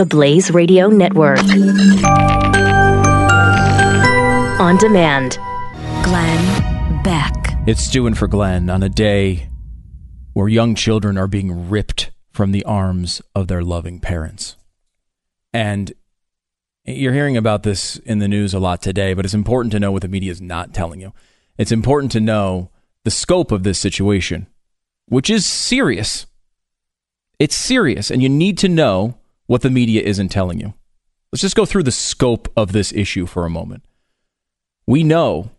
the Blaze Radio Network. On demand. Glenn Beck. It's Stu for Glenn on a day where young children are being ripped from the arms of their loving parents. And you're hearing about this in the news a lot today, but it's important to know what the media is not telling you. It's important to know the scope of this situation, which is serious. It's serious, and you need to know what the media isn't telling you. Let's just go through the scope of this issue for a moment. We know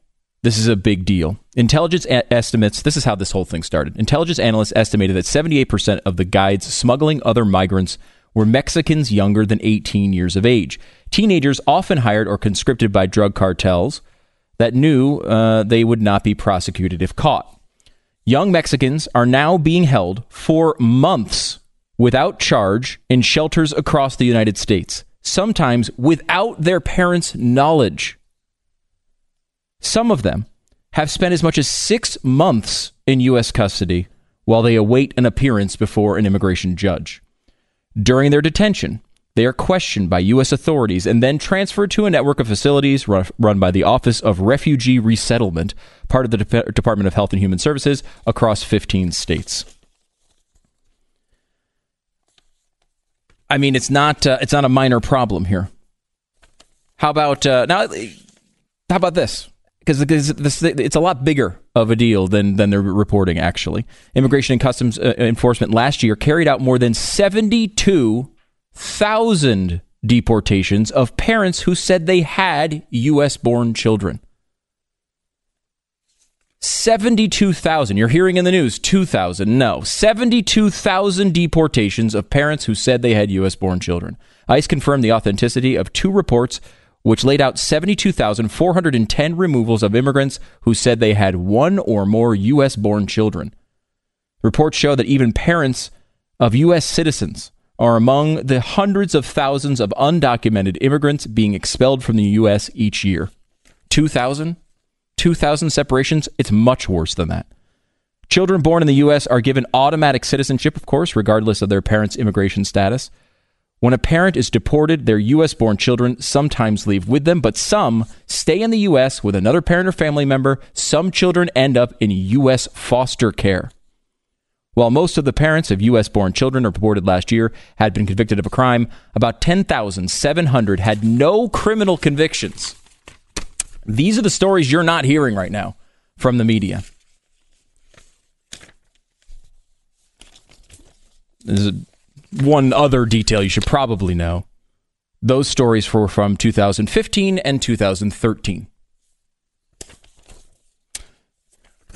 this is a big deal. Intelligence a- estimates, this is how this whole thing started. Intelligence analysts estimated that 78% of the guides smuggling other migrants were Mexicans younger than 18 years of age. Teenagers often hired or conscripted by drug cartels that knew uh, they would not be prosecuted if caught. Young Mexicans are now being held for months without charge in shelters across the United States, sometimes without their parents' knowledge. Some of them have spent as much as six months in U.S. custody while they await an appearance before an immigration judge. During their detention, they are questioned by U.S. authorities and then transferred to a network of facilities run by the Office of Refugee Resettlement, part of the De- Department of Health and Human Services, across 15 states. I mean, it's not uh, it's not a minor problem here. How about uh, now? How about this? Because it's a lot bigger of a deal than than they're reporting. Actually, Immigration and Customs uh, Enforcement last year carried out more than seventy two thousand deportations of parents who said they had U.S. born children. 72,000. You're hearing in the news 2,000. No, 72,000 deportations of parents who said they had U.S. born children. ICE confirmed the authenticity of two reports which laid out 72,410 removals of immigrants who said they had one or more U.S. born children. Reports show that even parents of U.S. citizens are among the hundreds of thousands of undocumented immigrants being expelled from the U.S. each year. 2,000? 2,000 separations, it's much worse than that. Children born in the U.S. are given automatic citizenship, of course, regardless of their parents' immigration status. When a parent is deported, their U.S. born children sometimes leave with them, but some stay in the U.S. with another parent or family member. Some children end up in U.S. foster care. While most of the parents of U.S. born children reported last year had been convicted of a crime, about 10,700 had no criminal convictions. These are the stories you're not hearing right now from the media. There's one other detail you should probably know. Those stories were from 2015 and 2013.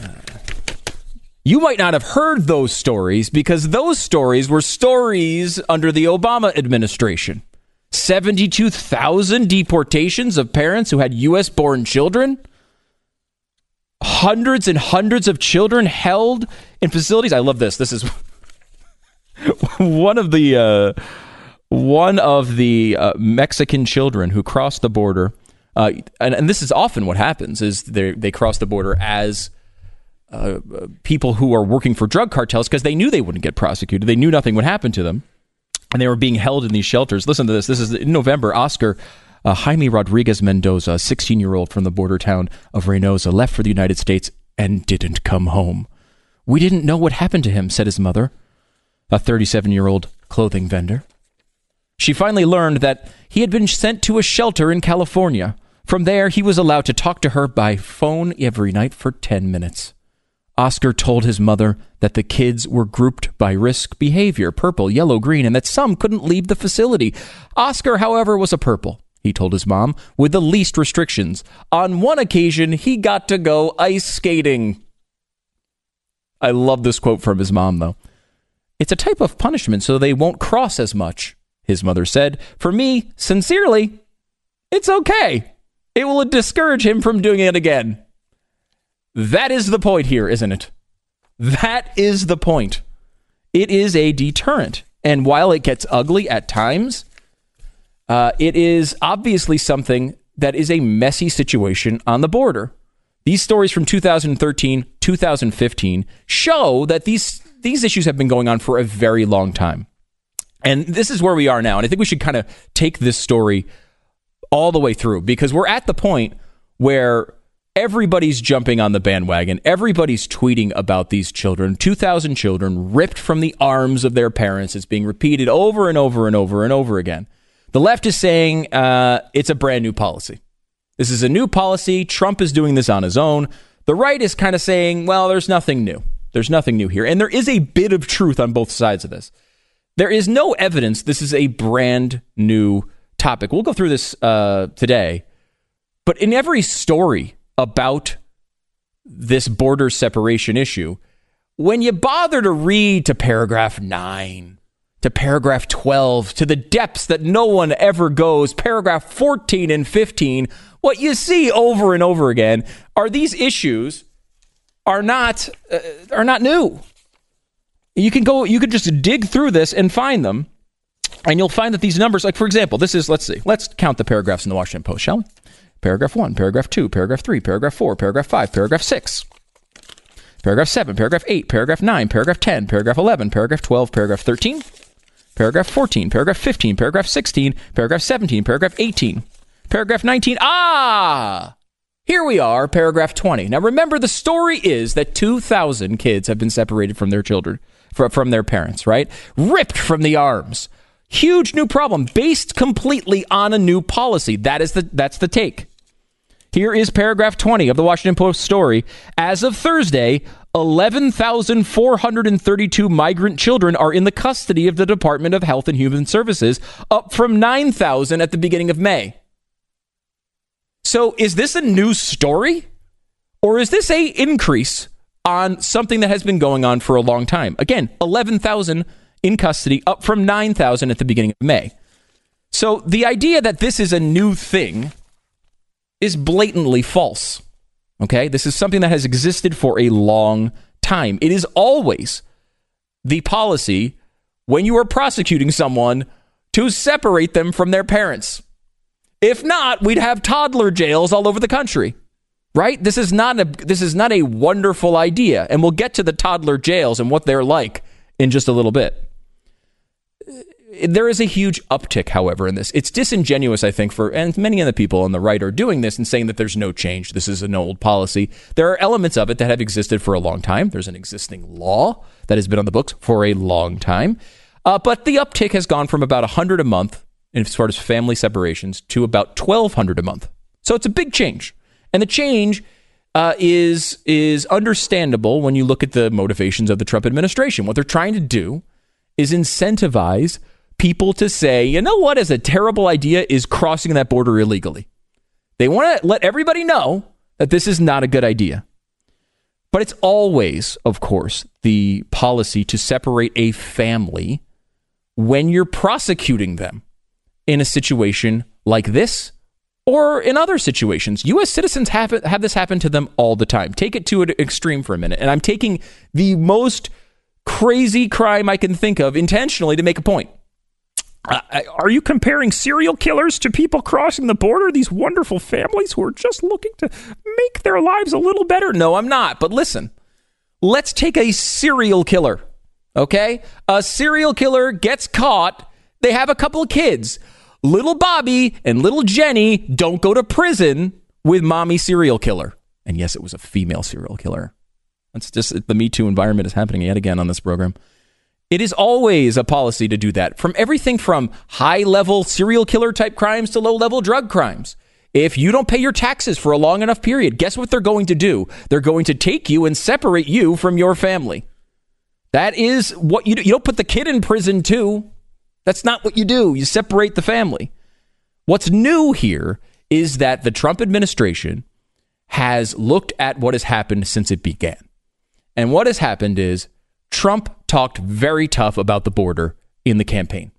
Uh, you might not have heard those stories because those stories were stories under the Obama administration. 72,000 deportations of parents who had U.S. born children. Hundreds and hundreds of children held in facilities. I love this. This is one of the uh, one of the uh, Mexican children who crossed the border, uh, and, and, this is often what happens: is they they cross the border as uh, people who are working for drug cartels because they knew they wouldn't get prosecuted, they knew nothing would happen to them, and they were being held in these shelters. Listen to this. This is in November. Oscar uh, Jaime Rodriguez Mendoza, a 16 year old from the border town of Reynosa, left for the United States and didn't come home. We didn't know what happened to him, said his mother, a 37 year old clothing vendor. She finally learned that he had been sent to a shelter in California. From there, he was allowed to talk to her by phone every night for 10 minutes. Oscar told his mother that the kids were grouped by risk behavior purple, yellow, green, and that some couldn't leave the facility. Oscar, however, was a purple, he told his mom, with the least restrictions. On one occasion, he got to go ice skating. I love this quote from his mom, though. It's a type of punishment so they won't cross as much, his mother said. For me, sincerely, it's okay. It will discourage him from doing it again. That is the point here, isn't it? That is the point. It is a deterrent. And while it gets ugly at times, uh, it is obviously something that is a messy situation on the border. These stories from 2013, 2015 show that these, these issues have been going on for a very long time. And this is where we are now. And I think we should kind of take this story all the way through because we're at the point where everybody's jumping on the bandwagon. Everybody's tweeting about these children. 2,000 children ripped from the arms of their parents. It's being repeated over and over and over and over again. The left is saying uh, it's a brand new policy. This is a new policy. Trump is doing this on his own. The right is kind of saying, well, there's nothing new. There's nothing new here. And there is a bit of truth on both sides of this. There is no evidence this is a brand new topic. We'll go through this uh, today. But in every story about this border separation issue, when you bother to read to paragraph 9, to paragraph 12, to the depths that no one ever goes, paragraph 14 and 15, what you see over and over again are these issues are not uh, are not new. You can go you can just dig through this and find them and you'll find that these numbers like for example, this is let's see. Let's count the paragraphs in the Washington Post, shall we? Paragraph 1, paragraph 2, paragraph 3, paragraph 4, paragraph 5, paragraph 6. Paragraph 7, paragraph 8, paragraph 9, paragraph 10, paragraph 11, paragraph 12, paragraph 13, paragraph 14, paragraph 15, paragraph 16, paragraph 17, paragraph 18, paragraph 19. Ah! Here we are, paragraph 20. Now remember, the story is that 2,000 kids have been separated from their children, from their parents, right? Ripped from the arms. Huge new problem based completely on a new policy. That is the, that's the take. Here is paragraph 20 of the Washington Post story. As of Thursday, 11,432 migrant children are in the custody of the Department of Health and Human Services, up from 9,000 at the beginning of May. So, is this a new story? Or is this a increase on something that has been going on for a long time? Again, 11,000 in custody, up from 9,000 at the beginning of May. So, the idea that this is a new thing is blatantly false. Okay? This is something that has existed for a long time. It is always the policy when you are prosecuting someone to separate them from their parents. If not, we'd have toddler jails all over the country. Right? This is not a this is not a wonderful idea, and we'll get to the toddler jails and what they're like in just a little bit there is a huge uptick, however, in this. It's disingenuous, I think, for and many of the people on the right are doing this and saying that there's no change. This is an old policy. There are elements of it that have existed for a long time. There's an existing law that has been on the books for a long time, uh, but the uptick has gone from about 100 a month as far as family separations to about 1,200 a month. So it's a big change, and the change. Uh, is is understandable when you look at the motivations of the Trump administration. What they're trying to do is incentivize people to say, you know what is a terrible idea is crossing that border illegally. They want to let everybody know that this is not a good idea. But it's always, of course, the policy to separate a family when you're prosecuting them in a situation like this or in other situations. U.S. citizens have, it, have this happen to them all the time. Take it to an extreme for a minute. And I'm taking the most crazy crime I can think of intentionally to make a point. Uh, are you comparing serial killers to people crossing the border? These wonderful families who are just looking to make their lives a little better? No, I'm not. But listen, let's take a serial killer. Okay? A serial killer gets caught. They have a couple of kids. Little Bobby and little Jenny don't go to prison with mommy serial killer. And yes, it was a female serial killer. That's just the Me Too environment is happening yet again on this program. It is always a policy to do that from everything from high level serial killer type crimes to low level drug crimes. If you don't pay your taxes for a long enough period, guess what they're going to do? They're going to take you and separate you from your family. That is what you do. You don't put the kid in prison too. That's not what you do. You separate the family. What's new here is that the Trump administration has looked at what has happened since it began. And what has happened is Trump talked very tough about the border in the campaign.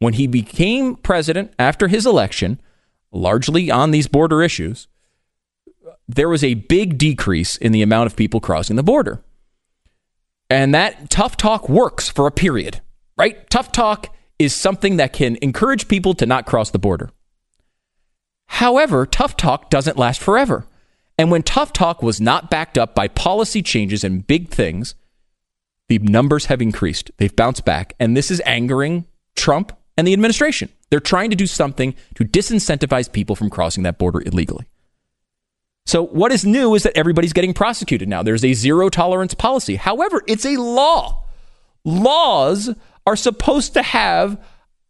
When he became president after his election, largely on these border issues, there was a big decrease in the amount of people crossing the border. And that tough talk works for a period, right? Tough talk is something that can encourage people to not cross the border. However, tough talk doesn't last forever. And when tough talk was not backed up by policy changes and big things, the numbers have increased. They've bounced back. And this is angering Trump and the administration. They're trying to do something to disincentivize people from crossing that border illegally. So, what is new is that everybody's getting prosecuted now. There's a zero tolerance policy. However, it's a law. Laws are supposed to have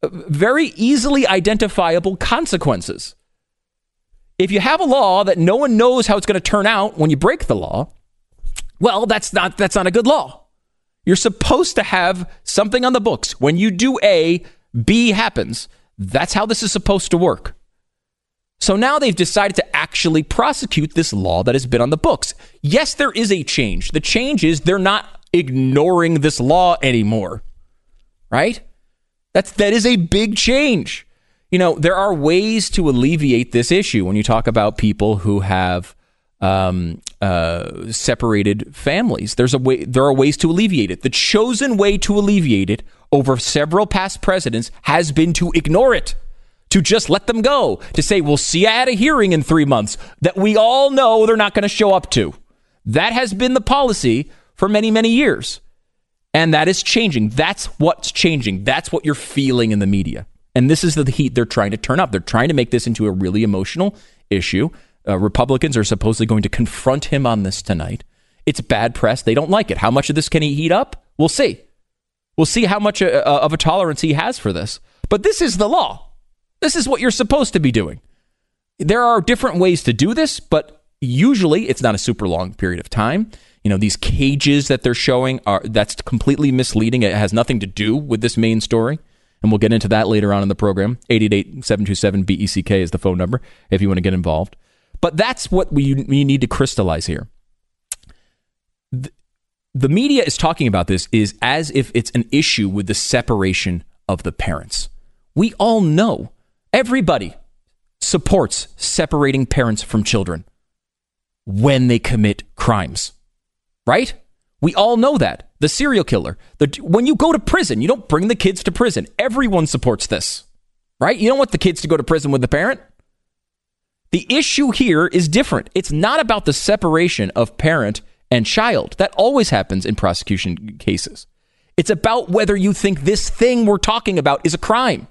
uh, very easily identifiable consequences. If you have a law that no one knows how it's going to turn out when you break the law, well, that's not that's not a good law. You're supposed to have something on the books. When you do A, B happens. That's how this is supposed to work. So now they've decided to actually prosecute this law that has been on the books. Yes, there is a change. The change is they're not ignoring this law anymore. Right? That's that is a big change. You know, there are ways to alleviate this issue when you talk about people who have um, uh, separated families. There's a way. There are ways to alleviate it. The chosen way to alleviate it over several past presidents has been to ignore it, to just let them go, to say we'll see you at a hearing in three months that we all know they're not going to show up to. That has been the policy for many many years, and that is changing. That's what's changing. That's what you're feeling in the media. And this is the heat they're trying to turn up. They're trying to make this into a really emotional issue. Uh, Republicans are supposedly going to confront him on this tonight. It's bad press. They don't like it. How much of this can he heat up? We'll see. We'll see how much uh, uh, of a tolerance he has for this. But this is the law. This is what you're supposed to be doing. There are different ways to do this, but usually it's not a super long period of time. You know, these cages that they're showing are that's completely misleading. It has nothing to do with this main story. And we'll get into that later on in the program. 888-727-BECK is the phone number if you want to get involved. But that's what we, we need to crystallize here. The, the media is talking about this is as if it's an issue with the separation of the parents. We all know everybody supports separating parents from children when they commit crimes, right? We all know that. The serial killer. The, when you go to prison, you don't bring the kids to prison. Everyone supports this, right? You don't want the kids to go to prison with the parent. The issue here is different. It's not about the separation of parent and child. That always happens in prosecution cases. It's about whether you think this thing we're talking about is a crime.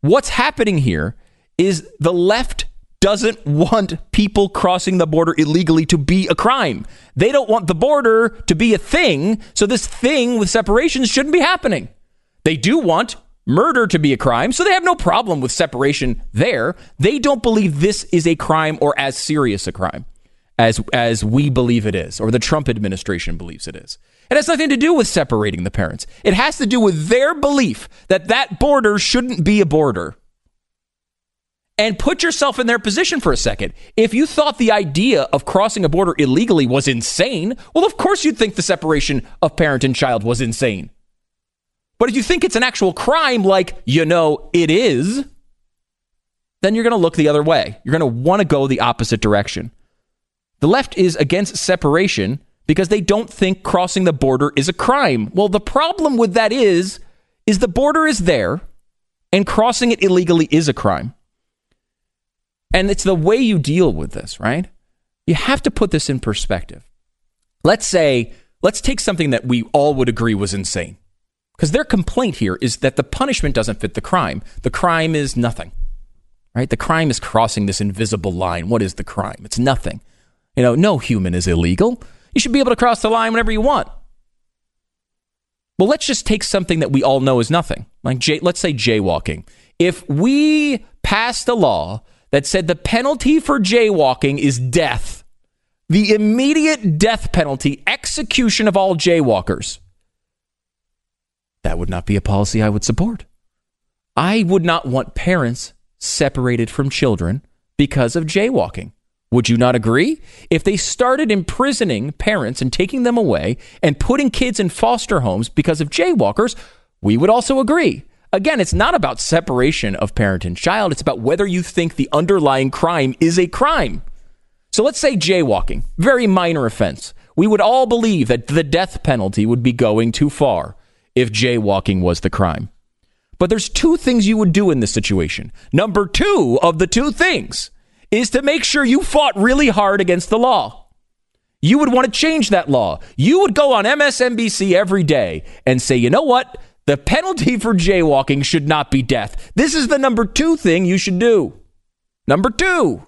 What's happening here is the left doesn't want people crossing the border illegally to be a crime. They don't want the border to be a thing, so this thing with separations shouldn't be happening. They do want murder to be a crime, so they have no problem with separation there. They don't believe this is a crime or as serious a crime as as we believe it is or the Trump administration believes it is. It has nothing to do with separating the parents. It has to do with their belief that that border shouldn't be a border. And put yourself in their position for a second. If you thought the idea of crossing a border illegally was insane, well, of course you'd think the separation of parent and child was insane. But if you think it's an actual crime, like you know it is, then you're going to look the other way. You're going to want to go the opposite direction. The left is against separation because they don't think crossing the border is a crime. Well, the problem with that is is the border is there and crossing it illegally is a crime. And it's the way you deal with this, right? You have to put this in perspective. Let's say, let's take something that we all would agree was insane. Because their complaint here is that the punishment doesn't fit the crime. The crime is nothing, right? The crime is crossing this invisible line. What is the crime? It's nothing. You know, no human is illegal. You should be able to cross the line whenever you want. Well, let's just take something that we all know is nothing, like jay, let's say jaywalking. If we passed a law that said the penalty for jaywalking is death, the immediate death penalty, execution of all jaywalkers, that would not be a policy I would support. I would not want parents separated from children because of jaywalking. Would you not agree? If they started imprisoning parents and taking them away and putting kids in foster homes because of jaywalkers, we would also agree. Again, it's not about separation of parent and child. It's about whether you think the underlying crime is a crime. So let's say jaywalking, very minor offense. We would all believe that the death penalty would be going too far if jaywalking was the crime. But there's two things you would do in this situation. Number two of the two things is to make sure you fought really hard against the law. You would want to change that law. You would go on MSNBC every day and say, you know what? The penalty for jaywalking should not be death. This is the number two thing you should do. Number two.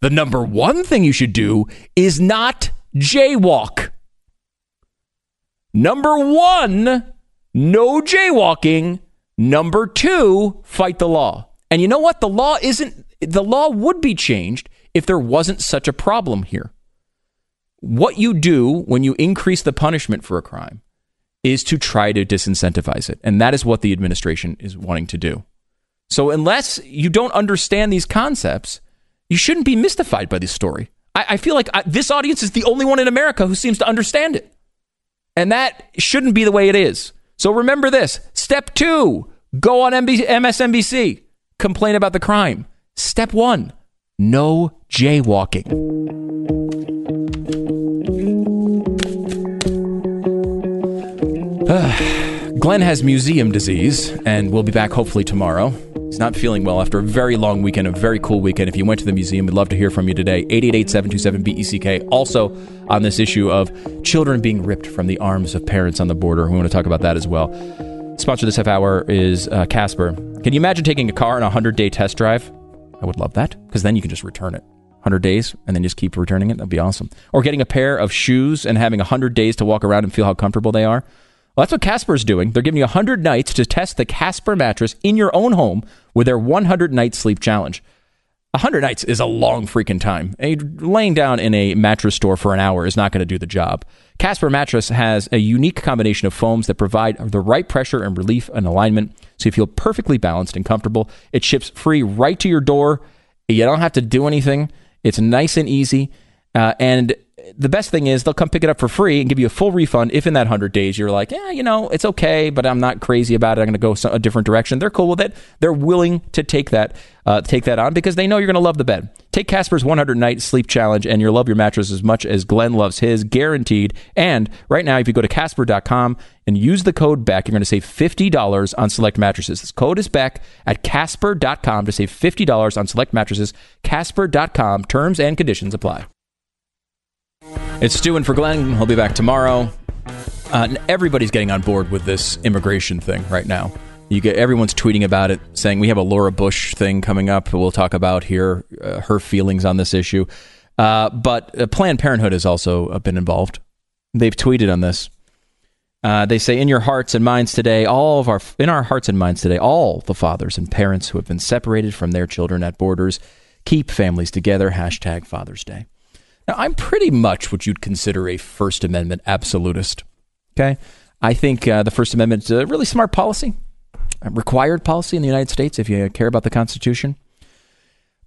The number one thing you should do is not jaywalk. Number one, no jaywalking. Number two, fight the law. And you know what? The law isn't, the law would be changed if there wasn't such a problem here. What you do when you increase the punishment for a crime is to try to disincentivize it. And that is what the administration is wanting to do. So, unless you don't understand these concepts, you shouldn't be mystified by this story. I, I feel like I, this audience is the only one in America who seems to understand it. And that shouldn't be the way it is. So, remember this step two go on MSNBC, complain about the crime. Step one no jaywalking. Glenn has museum disease and we'll be back hopefully tomorrow. He's not feeling well after a very long weekend, a very cool weekend. If you went to the museum, we'd love to hear from you today. 888-727-BECK. Also on this issue of children being ripped from the arms of parents on the border. We want to talk about that as well. Sponsor this half hour is uh, Casper. Can you imagine taking a car on a 100-day test drive? I would love that because then you can just return it. 100 days and then just keep returning it. That'd be awesome. Or getting a pair of shoes and having 100 days to walk around and feel how comfortable they are. Well, that's what Casper's doing. They're giving you 100 nights to test the Casper mattress in your own home with their 100 night sleep challenge. 100 nights is a long freaking time. laying down in a mattress store for an hour is not going to do the job. Casper mattress has a unique combination of foams that provide the right pressure and relief and alignment so you feel perfectly balanced and comfortable. It ships free right to your door. You don't have to do anything. It's nice and easy. Uh, and the best thing is they'll come pick it up for free and give you a full refund if in that 100 days you're like, yeah, you know, it's okay, but I'm not crazy about it. I'm going to go a different direction. They're cool with it. They're willing to take that uh, take that on because they know you're going to love the bed. Take Casper's 100 night sleep challenge and you'll love your mattress as much as Glenn loves his, guaranteed. And right now, if you go to Casper.com and use the code BECK, you're going to save $50 on select mattresses. This code is BECK at Casper.com to save $50 on select mattresses. Casper.com. Terms and conditions apply. It's Stu in for Glenn. He'll be back tomorrow. Uh, everybody's getting on board with this immigration thing right now. You get everyone's tweeting about it, saying we have a Laura Bush thing coming up. We'll talk about here uh, her feelings on this issue. Uh, but uh, Planned Parenthood has also uh, been involved. They've tweeted on this. Uh, they say, "In your hearts and minds today, all of our in our hearts and minds today, all the fathers and parents who have been separated from their children at borders, keep families together." Hashtag Father's Day. Now, I'm pretty much what you'd consider a First Amendment absolutist. Okay. I think uh, the First Amendment is a really smart policy, a required policy in the United States if you care about the Constitution.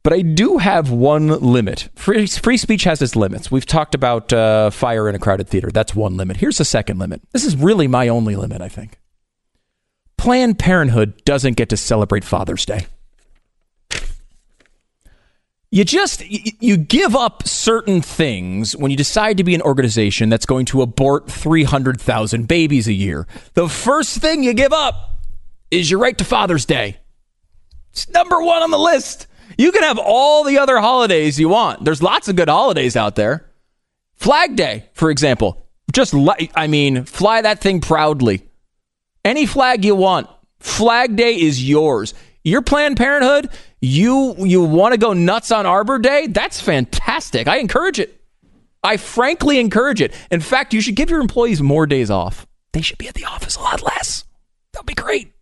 But I do have one limit. Free, free speech has its limits. We've talked about uh, fire in a crowded theater. That's one limit. Here's the second limit. This is really my only limit, I think. Planned Parenthood doesn't get to celebrate Father's Day you just you give up certain things when you decide to be an organization that's going to abort 300,000 babies a year. The first thing you give up is your right to Father's Day. It's number 1 on the list. You can have all the other holidays you want. There's lots of good holidays out there. Flag Day, for example. Just I mean, fly that thing proudly. Any flag you want. Flag Day is yours. Your Planned Parenthood, you you want to go nuts on Arbor Day? That's fantastic. I encourage it. I frankly encourage it. In fact, you should give your employees more days off. They should be at the office a lot less. That'd be great.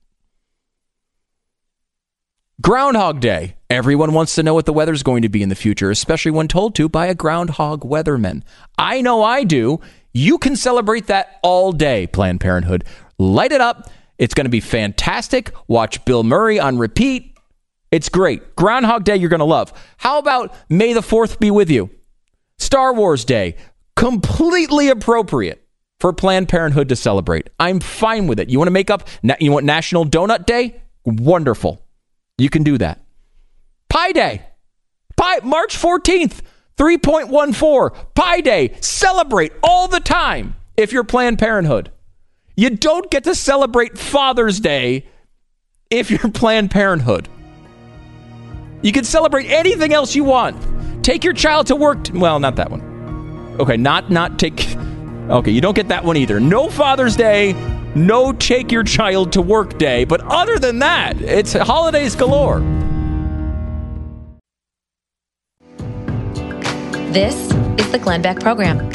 Groundhog Day. Everyone wants to know what the weather's going to be in the future, especially when told to by a groundhog weatherman. I know I do. You can celebrate that all day, Planned Parenthood. Light it up. It's going to be fantastic. Watch Bill Murray on repeat. It's great. Groundhog Day, you're going to love. How about May the 4th be with you? Star Wars Day, completely appropriate for Planned Parenthood to celebrate. I'm fine with it. You want to make up, you want National Donut Day? Wonderful. You can do that. Pi Day, Pi, March 14th, 3.14, Pi Day, celebrate all the time if you're Planned Parenthood. You don't get to celebrate Father's Day if you're Planned Parenthood. You can celebrate anything else you want. Take your child to work. T- well, not that one. Okay, not not take. Okay, you don't get that one either. No Father's Day. no take your child to work day. But other than that, it's holidays galore. This is the Glenn Beck Program.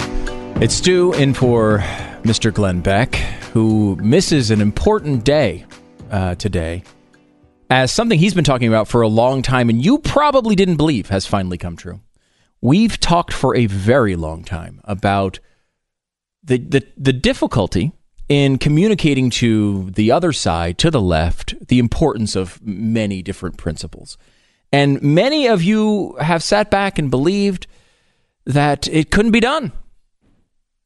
It's Stu in for Mr. Glenn Beck, who misses an important day uh, today as something he's been talking about for a long time and you probably didn't believe has finally come true. We've talked for a very long time about the, the, the difficulty in communicating to the other side, to the left, the importance of many different principles. And many of you have sat back and believed that it couldn't be done.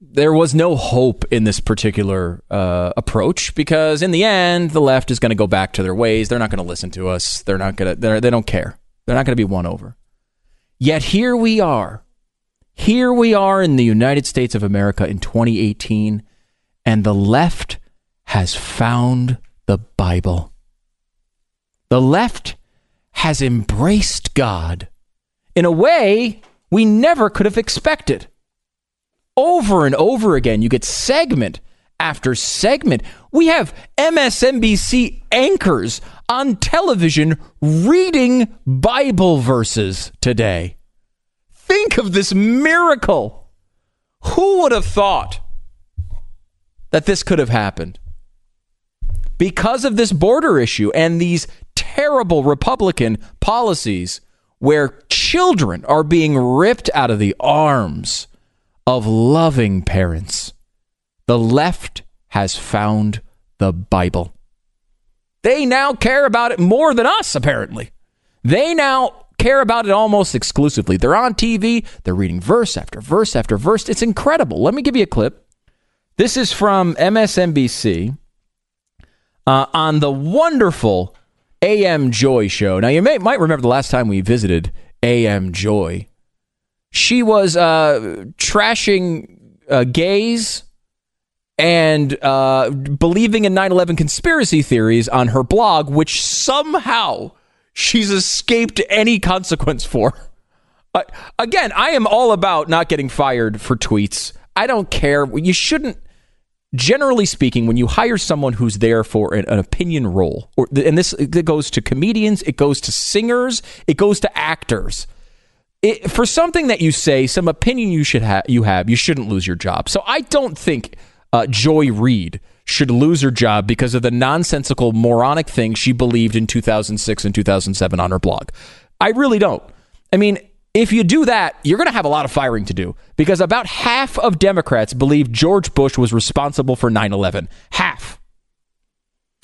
There was no hope in this particular uh, approach because, in the end, the left is going to go back to their ways. They're not going to listen to us. They're not going to. They don't care. They're not going to be won over. Yet here we are. Here we are in the United States of America in 2018, and the left has found the Bible. The left has embraced God in a way we never could have expected. Over and over again, you get segment after segment. We have MSNBC anchors on television reading Bible verses today. Think of this miracle. Who would have thought that this could have happened? Because of this border issue and these terrible Republican policies where children are being ripped out of the arms of loving parents, the left has found the Bible. They now care about it more than us, apparently. They now care about it almost exclusively. They're on TV, they're reading verse after verse after verse. It's incredible. Let me give you a clip. This is from MSNBC uh, on the wonderful AM Joy show. Now, you may, might remember the last time we visited AM Joy. She was uh, trashing uh, gays and uh, believing in 9 11 conspiracy theories on her blog, which somehow she's escaped any consequence for. Uh, again, I am all about not getting fired for tweets. I don't care. You shouldn't. Generally speaking, when you hire someone who's there for an, an opinion role, or and this it goes to comedians, it goes to singers, it goes to actors. It, for something that you say, some opinion you should have, you have, you shouldn't lose your job. So I don't think uh, Joy Reid should lose her job because of the nonsensical, moronic thing she believed in 2006 and 2007 on her blog. I really don't. I mean, if you do that, you're going to have a lot of firing to do because about half of Democrats believe George Bush was responsible for 9 11. Half.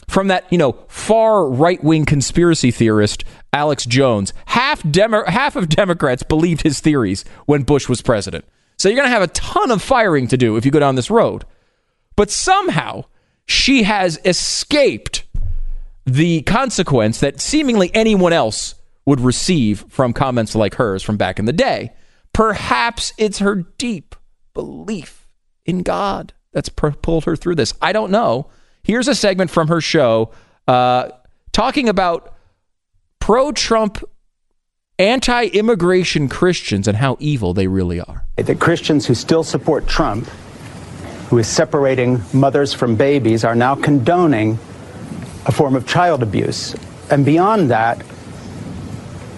From that, you know, far right wing conspiracy theorist, Alex Jones, half, Demo- half of Democrats believed his theories when Bush was president. So you're going to have a ton of firing to do if you go down this road. But somehow, she has escaped the consequence that seemingly anyone else would receive from comments like hers from back in the day. Perhaps it's her deep belief in God that's pulled her through this. I don't know. Here's a segment from her show uh, talking about pro Trump, anti immigration Christians and how evil they really are. The Christians who still support Trump who is separating mothers from babies, are now condoning a form of child abuse. And beyond that,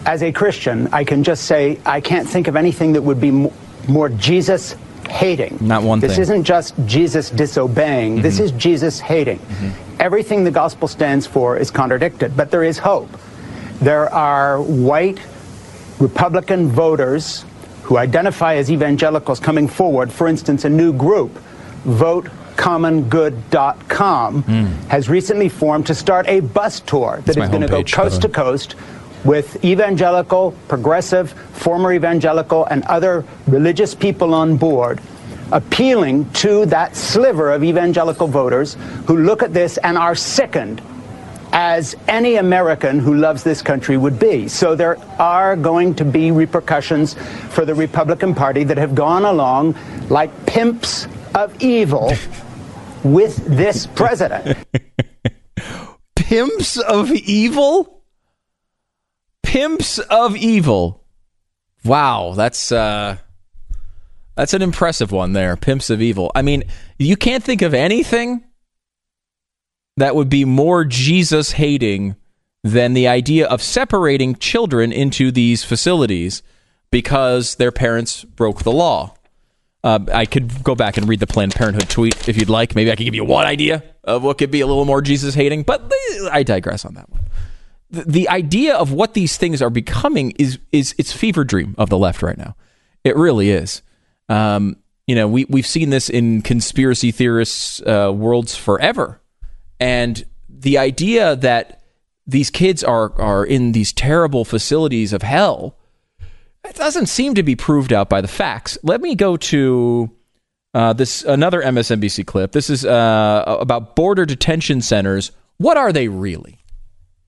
as a Christian, I can just say I can't think of anything that would be more Jesus hating. Not one this thing. isn't just Jesus disobeying, mm-hmm. this is Jesus hating. Mm-hmm. Everything the gospel stands for is contradicted, but there is hope. There are white Republican voters who identify as evangelicals coming forward, for instance, a new group votecommongood.com mm. has recently formed to start a bus tour that is going to go coast to coast with evangelical, progressive, former evangelical, and other religious people on board, appealing to that sliver of evangelical voters who look at this and are sickened as any American who loves this country would be. So there are going to be repercussions for the Republican Party that have gone along like pimps of evil with this president. Pimps of evil? Pimps of evil. Wow, that's uh that's an impressive one there. Pimps of evil. I mean, you can't think of anything that would be more Jesus hating than the idea of separating children into these facilities because their parents broke the law. Uh, I could go back and read the Planned Parenthood tweet if you'd like. Maybe I could give you one idea of what could be a little more Jesus hating, but I digress on that one. The, idea of what these things are becoming is is it's fever dream of the left right now. It really is. Um, you know, we we've seen this in conspiracy theorists' uh, worlds forever, and the idea that these kids are are in these terrible facilities of hell it doesn't seem to be proved out by the facts. Let me go to uh, this another MSNBC clip. This is uh, about border detention centers. What are they really?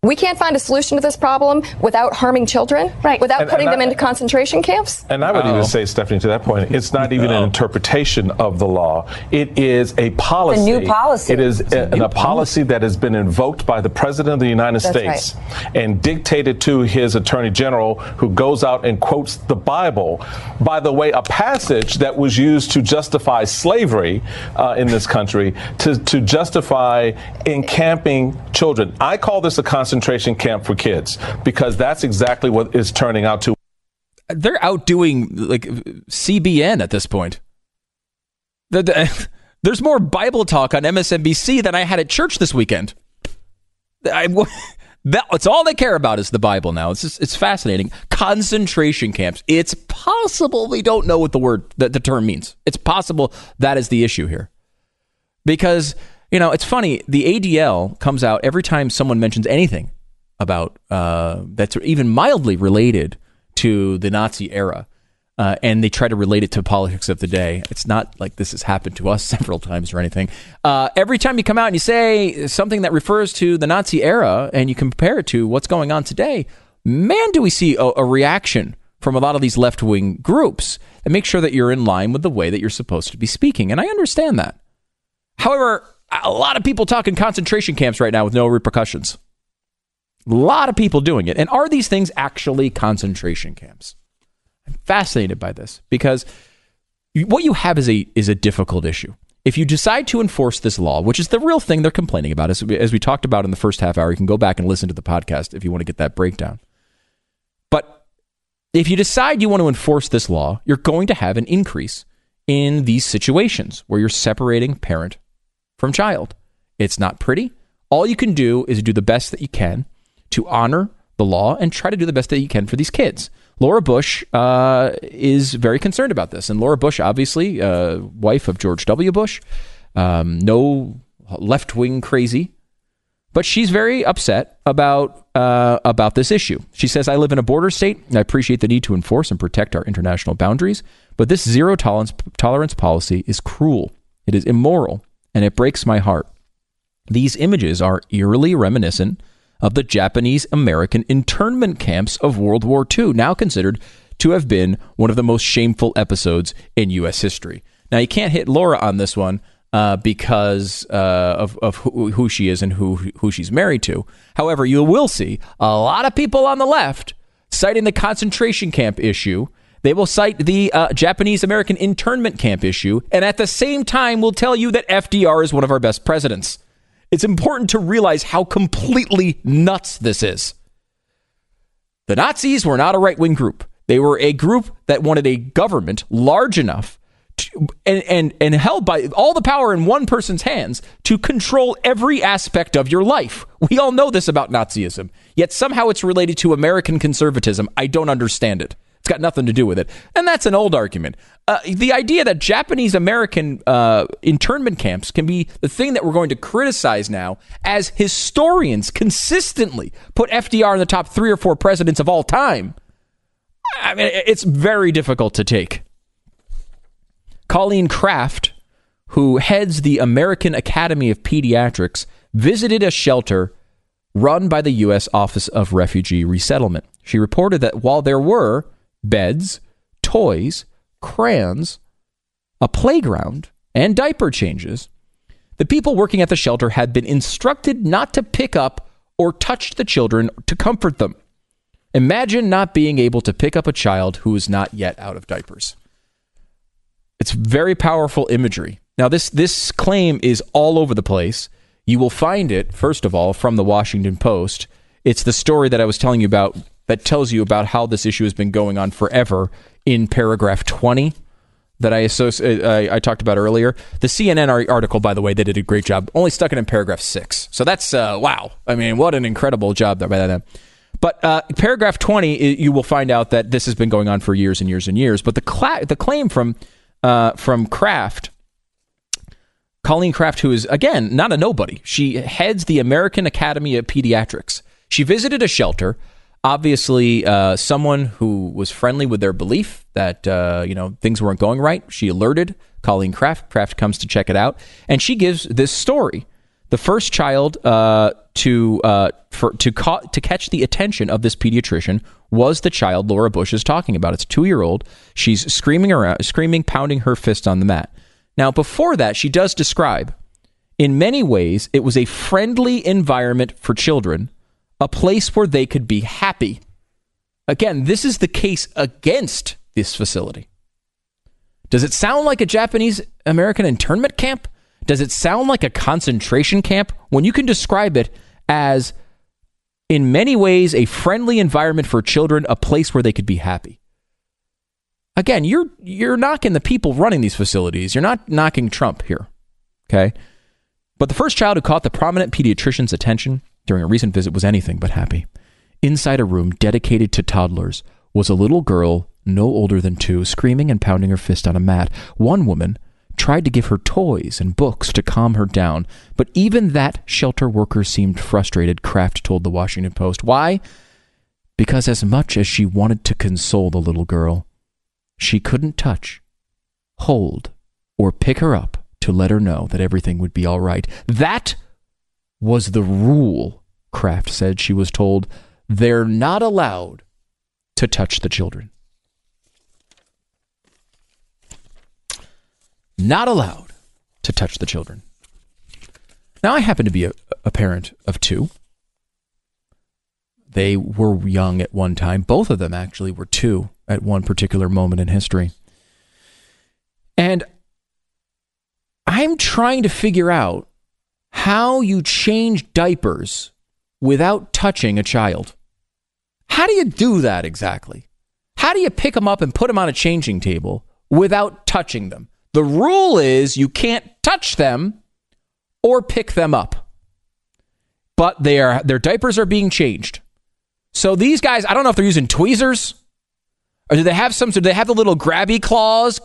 We can't find a solution to this problem without harming children, right? Without and, putting and them I, into concentration camps. And I would oh. even say, Stephanie, to that point, it's not even an interpretation of the law. It is a policy. It's a new policy. It is a, a, a policy that has been invoked by the President of the United That's States right. and dictated to his Attorney General, who goes out and quotes the Bible. By the way, a passage that was used to justify slavery uh, in this country, to, to justify encamping children. I call this a concentration camp for kids because that's exactly what is turning out to. They're outdoing like CBN at this point. The, the, there's more Bible talk on MSNBC than I had at church this weekend. I, that, that's all they care about is the Bible now. It's just, it's fascinating. Concentration camps. It's possible we don't know what the word the, the term means. It's possible that is the issue here, because you know, it's funny. The ADL comes out every time someone mentions anything about uh, that's even mildly related to the Nazi era, uh, and they try to relate it to politics of the day. It's not like this has happened to us several times or anything. Uh, every time you come out and you say something that refers to the Nazi era and you compare it to what's going on today, man, do we see a, a reaction from a lot of these left wing groups and make sure that you're in line with the way that you're supposed to be speaking. And I understand that. However, a lot of people talking concentration camps right now with no repercussions. A lot of people doing it. And are these things actually concentration camps? I'm fascinated by this because what you have is a is a difficult issue. If you decide to enforce this law, which is the real thing they're complaining about, as, as we talked about in the first half hour, you can go back and listen to the podcast if you want to get that breakdown. But if you decide you want to enforce this law, you're going to have an increase in these situations where you're separating parent from child. It's not pretty. All you can do is do the best that you can to honor the law and try to do the best that you can for these kids. Laura Bush uh, is very concerned about this. And Laura Bush, obviously, uh, wife of George W. Bush, um, no left wing crazy, but she's very upset about uh, about this issue. She says, "I live in a border state, and I appreciate the need to enforce and protect our international boundaries, but this zero tolerance tolerance policy is cruel. It is immoral, and it breaks my heart. These images are eerily reminiscent of the Japanese American internment camps of World War II, now considered to have been one of the most shameful episodes in U.S. history. Now, you can't hit Laura on this one uh, because uh, of, of who, who, she is and who, who she's married to. However, you will see a lot of people on the left citing the concentration camp issue they will cite the uh, Japanese American internment camp issue, and at the same time, will tell you that FDR is one of our best presidents. It's important to realize how completely nuts this is. The Nazis were not a right wing group. They were a group that wanted a government large enough to, and, and, and held by all the power in one person's hands to control every aspect of your life. We all know this about Nazism, yet somehow it's related to American conservatism. I don't understand it. It's got nothing to do with it. And that's an old argument. Uh, the idea that Japanese American uh, internment camps can be the thing that we're going to criticize now, as historians consistently put FDR in the top three or four presidents of all time. I mean, it's very difficult to take. Colleen Kraft, who heads the American Academy of Pediatrics, visited a shelter run by the U.S. Office of Refugee Resettlement. She reported that while there were beds, toys, crayons, a playground, and diaper changes, the people working at the shelter had been instructed not to pick up or touch the children to comfort them. Imagine not being able to pick up a child who is not yet out of diapers. It's very powerful imagery. Now, this, this claim is all over the place, You will find it, first of all, from the Washington Post. It's the story that I was telling you about that tells you about how this issue has been going on forever in paragraph 20 that I, associ- I, I talked about earlier. The CNN article, by the way, they did a great job. Only stuck it in paragraph six. So that's, uh, wow. I mean, what an incredible job by them. But uh, paragraph 20, you will find out that this has been going on for years and years and years. But the, cla- the claim from, uh, from Kraft, Colleen Kraft, who is, again, not a nobody, she heads the American Academy of Pediatrics. She visited a shelter obviously uh, someone who was friendly with their belief that uh, you know things weren't going right. She alerted Colleen Kraft. Kraft comes to check it out, and she gives this story. The first child uh, to uh, for, to ca- to catch the attention of this pediatrician was the child Laura Bush is talking about. It's two year old. She's screaming around, screaming, pounding her fist on the mat. Now, before that, she does describe. In many ways, it was a friendly environment for children a place where they could be happy. Again, this is the case against this facility. Does it sound like a Japanese American internment camp? Does it sound like a concentration camp when you can describe it as, in many ways, a friendly environment for children, a place where they could be happy? Again, you're you're knocking the people running these facilities. You're not knocking Trump here. Okay? But the first child who caught the prominent pediatrician's attention during a recent visit was anything but happy. Inside a room dedicated to toddlers was a little girl no older than two, screaming and pounding her fist on a mat. One woman tried to give her toys and books to calm her down, but even that shelter worker seemed frustrated, Kraft told the Washington Post. Why? Because as much as she wanted to console the little girl, she couldn't touch, hold, or pick her up to let her know that everything would be all right. That was the rule, Kraft said. She was told they're not allowed to touch the children. Not allowed to touch the children. Now, I happen to be a, a parent of two. They were young at one time. Both of them actually were two at one particular moment in history. And I'm trying to figure out how you change diapers without touching a child. How do you do that exactly? How do you pick them up and put them on a changing table without touching them? The rule is you can't touch them or pick them up. But they are, their diapers are being changed. So these guys, I don't know if they're using tweezers or do they have some, do they have the little grabby claws?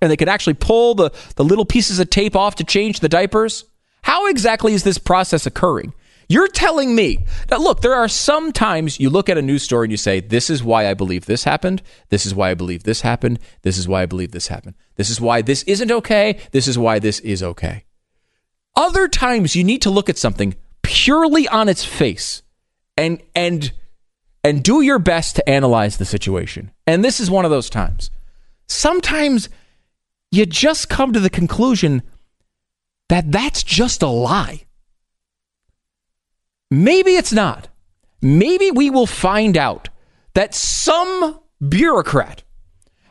And they could actually pull the, the little pieces of tape off to change the diapers? How exactly is this process occurring? You're telling me that, look, there are some times you look at a news story and you say, This is why I believe this happened. This is why I believe this happened. This is why I believe this happened. This is why this isn't okay. This is why this is okay. Other times you need to look at something purely on its face and, and, and do your best to analyze the situation. And this is one of those times. Sometimes you just come to the conclusion that that's just a lie. Maybe it's not. Maybe we will find out that some bureaucrat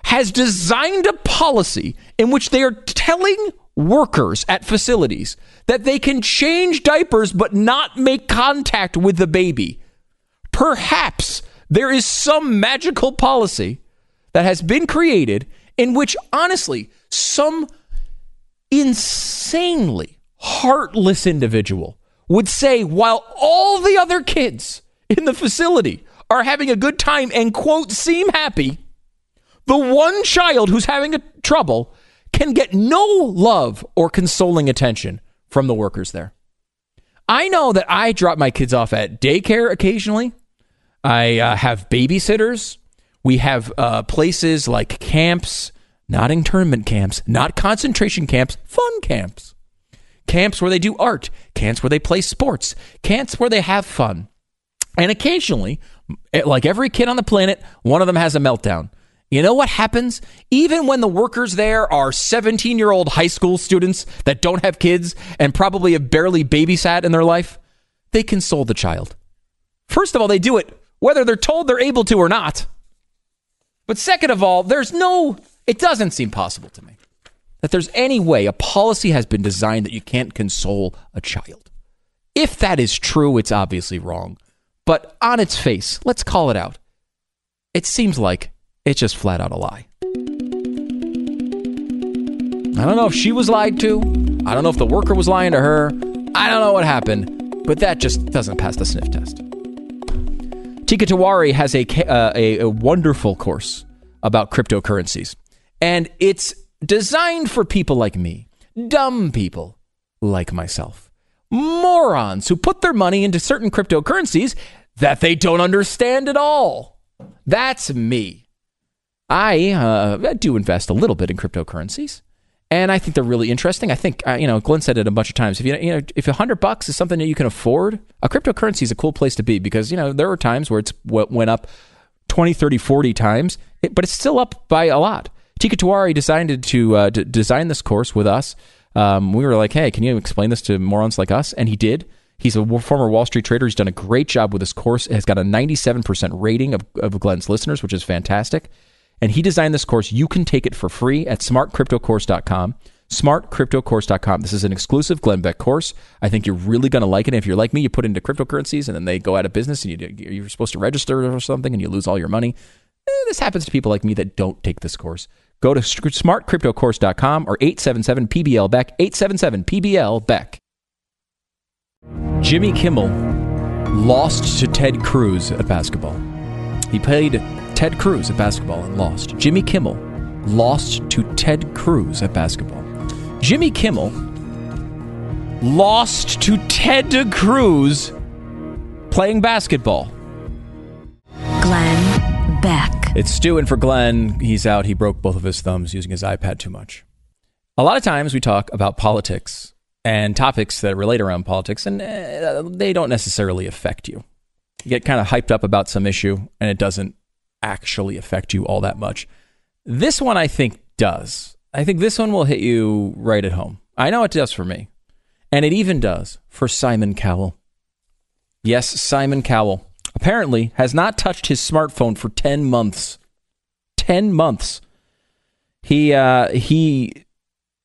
has designed a policy in which they are telling workers at facilities that they can change diapers but not make contact with the baby. Perhaps there is some magical policy that has been created in which, honestly, some insanely heartless individual would say, while all the other kids in the facility are having a good time and, quote, seem happy, the one child who's having a trouble can get no love or consoling attention from the workers there. I know that I drop my kids off at daycare occasionally. I uh, have babysitters. We have uh, places like camps not internment camps, not concentration camps, fun camps. Camps where they do art, camps where they play sports, camps where they have fun. And occasionally, eh, like every kid on the planet, one of them has a meltdown. You know what happens? Even when the workers there are 17 year old high school students that don't have kids and probably have barely babysat in their life, they console the child. First of all, they do it whether they're told they're able to or not. But second of all, there's no it doesn't seem possible to me. that there's any way a policy has been designed that you can't console a child. If that is true, it's obviously wrong. But on its face, let's call it out. It seems like it's just flat out a lie. I don't know if she was lied to. I don't know if the worker was lying to her. I don't know what happened, but that just doesn't pass the sniff test. Teeka Tiwari has a, uh, a, a wonderful course about cryptocurrencies, and it's designed for people like me, dumb people like myself, morons who put their money into certain cryptocurrencies that they don't understand at all. That's me. I, uh, I do invest a little bit in cryptocurrencies and I think they're really interesting. I think uh, you know Glenn said it a bunch of times. If you, you know if a hundred bucks is something that you can afford, a cryptocurrency is a cool place to be because you know there are times where it's went up 20, 30, 40 times, but it's still up by a lot. Teeka Tiwari decided to uh, d- design this course with us. Um, we were like, hey, can you explain this to morons like us? And he did. He's a former Wall Street trader. He's done a great job with this course. Has got a 97% rating of, of Glenn's listeners, which is fantastic and he designed this course. You can take it for free at smartcryptocourse.com. Smartcryptocourse.com. This is an exclusive Glenn Beck course. I think you're really going to like it. If you're like me, you put into cryptocurrencies and then they go out of business and you, you're supposed to register or something and you lose all your money. Eh, this happens to people like me that don't take this course. Go to smartcryptocourse.com or 877 PBL Beck, 877 PBL Beck. Jimmy Kimmel lost to Ted Cruz at basketball. He played Ted Cruz at basketball and lost. Jimmy Kimmel lost to Ted Cruz at basketball. Jimmy Kimmel lost to Ted Cruz playing basketball. Glenn Beck. It's Stu in for Glenn. He's out. He broke both of his thumbs using his iPad too much. A lot of times we talk about politics and topics that relate around politics, and uh, they don't necessarily affect you. You get kind of hyped up about some issue, and it doesn't actually affect you all that much. This one, I think, does. I think this one will hit you right at home. I know it does for me. And it even does for Simon Cowell. Yes, Simon Cowell apparently has not touched his smartphone for 10 months. 10 months. He, uh, he,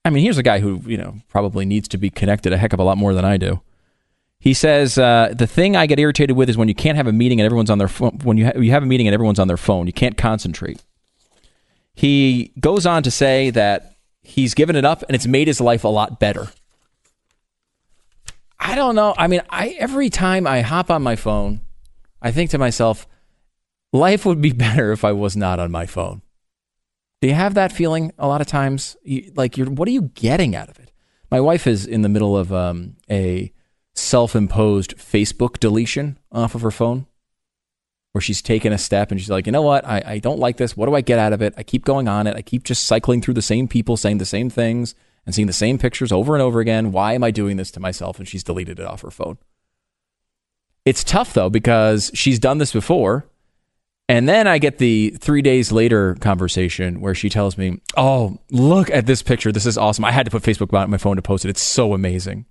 I mean, here's a guy who, you know, probably needs to be connected a heck of a lot more than I do. He says uh, the thing I get irritated with is when you can't have a meeting and everyone's on their phone. When you ha- you have a meeting and everyone's on their phone, you can't concentrate. He goes on to say that he's given it up and it's made his life a lot better. I don't know. I mean, I every time I hop on my phone, I think to myself, life would be better if I was not on my phone. Do you have that feeling a lot of times? You, like, you're, what are you getting out of it? My wife is in the middle of um, a self imposed Facebook deletion off of her phone where she's taken a step and she's like, you know what? I, I don't like this. What do I get out of it? I keep going on it. I keep just cycling through the same people saying the same things and seeing the same pictures over and over again. Why am I doing this to myself? And she's deleted it off her phone. It's tough though because she's done this before. And then I get the three days later conversation where she tells me, Oh, look at this picture. This is awesome. I had to put Facebook on my phone to post it. It's so amazing.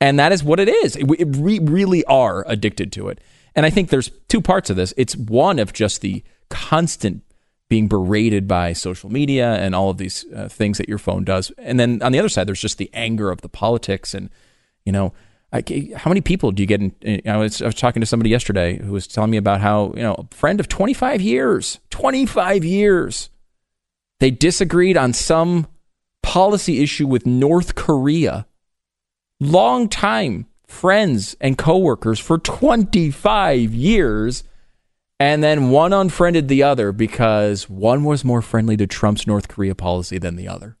And that is what it is. We really are addicted to it. And I think there's two parts of this. It's one of just the constant being berated by social media and all of these uh, things that your phone does. And then on the other side, there's just the anger of the politics. And, you know, I, how many people do you get in? in I, was, I was talking to somebody yesterday who was telling me about how, you know, a friend of 25 years, 25 years, they disagreed on some policy issue with North Korea long time friends and coworkers for 25 years and then one unfriended the other because one was more friendly to Trump's North Korea policy than the other.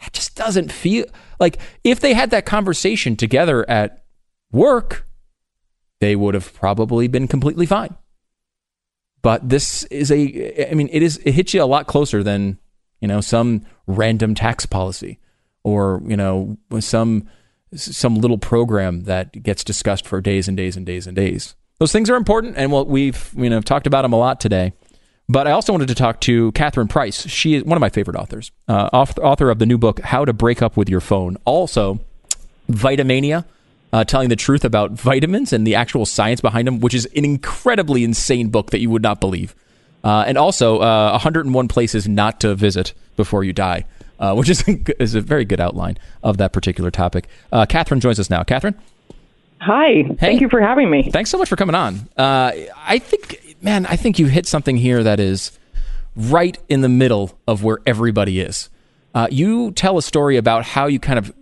That just doesn't feel like if they had that conversation together at work, they would have probably been completely fine. But this is a, I mean, it is, it hits you a lot closer than, you know, some random tax policy or you know some some little program that gets discussed for days and days and days and days. Those things are important, and well, we've you know talked about them a lot today. But I also wanted to talk to Catherine Price. She is one of my favorite authors, uh, author of the new book "How to Break Up with Your Phone." Also, Vitamania, uh, telling the truth about vitamins and the actual science behind them, which is an incredibly insane book that you would not believe. Uh, and also, uh, 101 places not to visit before you die uh, which is is a very good outline of that particular topic. Uh, Catherine joins us now. Catherine. Hi. Hey. Thank you for having me. Thanks so much for coming on. Uh, I think, man, I think you hit something here that is right in the middle of where everybody is. Uh, you tell a story about how you kind of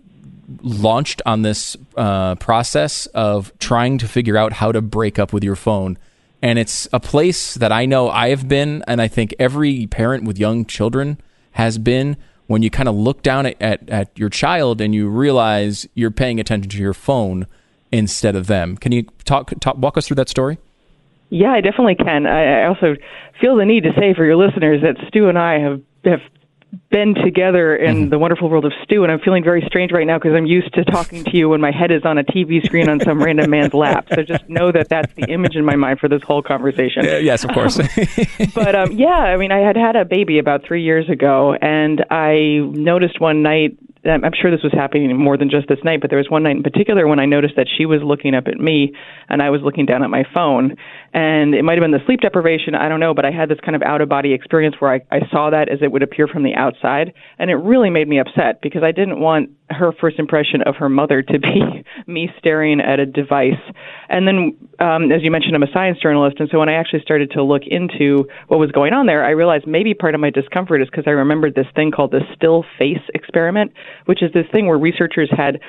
launched on this uh, process of trying to figure out how to break up with your phone. And it's a place that I know I have been, and I think every parent with young children has been when you kind of look down at, at, at your child and you realize you're paying attention to your phone instead of them. Can you talk, talk walk us through that story? Yeah, I definitely can. I, I also feel the need to say for your listeners that Stu and I have have been together in mm-hmm. the wonderful world of Stu, and I'm feeling very strange right now because I'm used to talking to you when my head is on a TV screen on some random man's lap. So just know that that's the image in my mind for this whole conversation. Uh, yes, of course. but um, yeah, I mean, I had had a baby about three years ago, and I noticed one night I'm sure this was happening more than just this night, but there was one night in particular when I noticed that she was looking up at me and I was looking down at my phone. And it might have been the sleep deprivation, I don't know, but I had this kind of out of body experience where I, I saw that as it would appear from the outside. And it really made me upset because I didn't want her first impression of her mother to be me staring at a device. And then, um, as you mentioned, I'm a science journalist, and so when I actually started to look into what was going on there, I realized maybe part of my discomfort is because I remembered this thing called the still face experiment, which is this thing where researchers had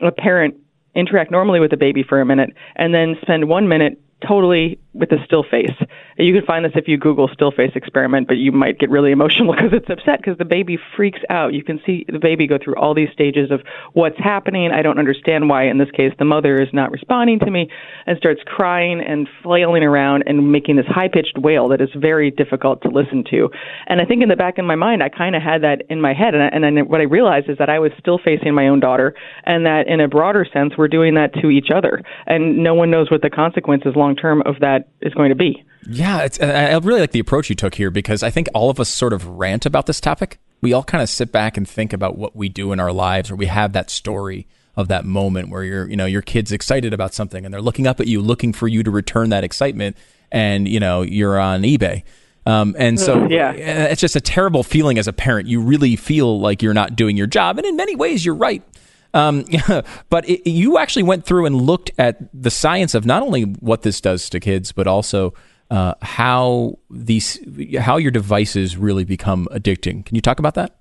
a parent interact normally with a baby for a minute and then spend one minute totally with a still face. You can find this if you Google still face experiment, but you might get really emotional because it's upset because the baby freaks out. You can see the baby go through all these stages of what's happening. I don't understand why, in this case, the mother is not responding to me and starts crying and flailing around and making this high pitched wail that is very difficult to listen to. And I think in the back of my mind, I kind of had that in my head. And, I, and then what I realized is that I was still facing my own daughter and that in a broader sense, we're doing that to each other. And no one knows what the consequences long term of that is going to be. Yeah, I really like the approach you took here because I think all of us sort of rant about this topic. We all kind of sit back and think about what we do in our lives, or we have that story of that moment where you're, you know, your kid's excited about something and they're looking up at you, looking for you to return that excitement, and you know you're on eBay. Um, and so yeah. it's just a terrible feeling as a parent. You really feel like you're not doing your job, and in many ways, you're right. Um, but it, you actually went through and looked at the science of not only what this does to kids, but also uh, how these how your devices really become addicting. Can you talk about that?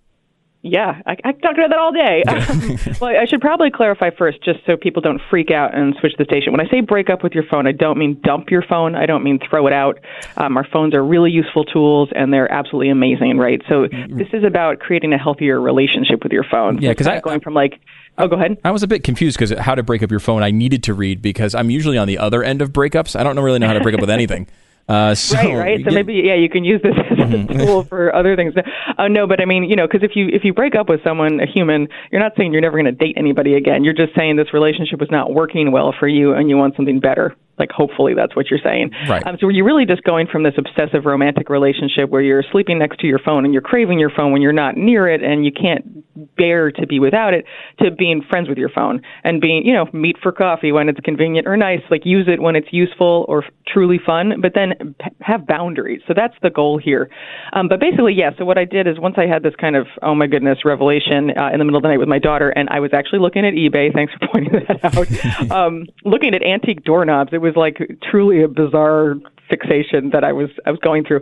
Yeah, I, I talk about that all day. well, I should probably clarify first, just so people don't freak out and switch the station. When I say break up with your phone, I don't mean dump your phone. I don't mean throw it out. Um, our phones are really useful tools, and they're absolutely amazing, right? So mm-hmm. this is about creating a healthier relationship with your phone. Yeah, because going from like Oh, go ahead. I was a bit confused because how to break up your phone I needed to read because I'm usually on the other end of breakups. I don't really know how to break up with anything. Uh, so, right, right. So maybe yeah, you can use this as a mm-hmm. tool for other things. Uh, no, but I mean, you know, because if you if you break up with someone, a human, you're not saying you're never going to date anybody again. You're just saying this relationship was not working well for you, and you want something better. Like hopefully that's what you're saying. Right. Um, so you're really just going from this obsessive romantic relationship where you're sleeping next to your phone and you're craving your phone when you're not near it and you can't bear to be without it to being friends with your phone and being, you know, meet for coffee when it's convenient or nice, like use it when it's useful or truly fun, but then p- have boundaries. So that's the goal here. Um, but basically, yeah. So what I did is once I had this kind of oh my goodness revelation uh, in the middle of the night with my daughter, and I was actually looking at eBay. Thanks for pointing that out. um, looking at antique doorknobs. It was like truly a bizarre fixation that I was I was going through.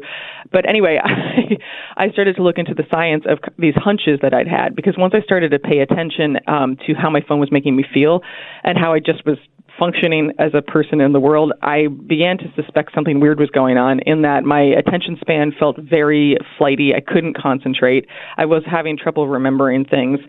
But anyway, I, I started to look into the science of these hunches that I'd had because once I started to pay attention um, to how my phone was making me feel and how I just was functioning as a person in the world, I began to suspect something weird was going on in that my attention span felt very flighty. I couldn't concentrate. I was having trouble remembering things.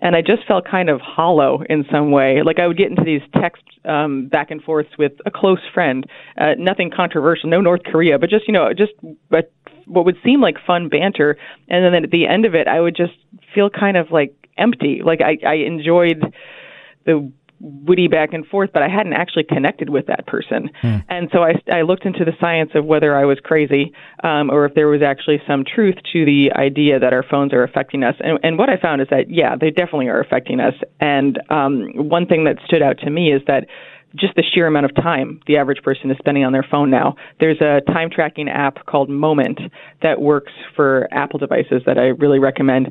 And I just felt kind of hollow in some way. Like I would get into these texts um, back and forths with a close friend, uh, nothing controversial, no North Korea, but just, you know, just but what would seem like fun banter. And then at the end of it, I would just feel kind of like empty. Like I, I enjoyed the witty back and forth, but I hadn't actually connected with that person. Mm. And so I, I looked into the science of whether I was crazy um, or if there was actually some truth to the idea that our phones are affecting us. And, and what I found is that, yeah, they definitely are affecting us. And um, one thing that stood out to me is that just the sheer amount of time the average person is spending on their phone now. There's a time tracking app called Moment that works for Apple devices that I really recommend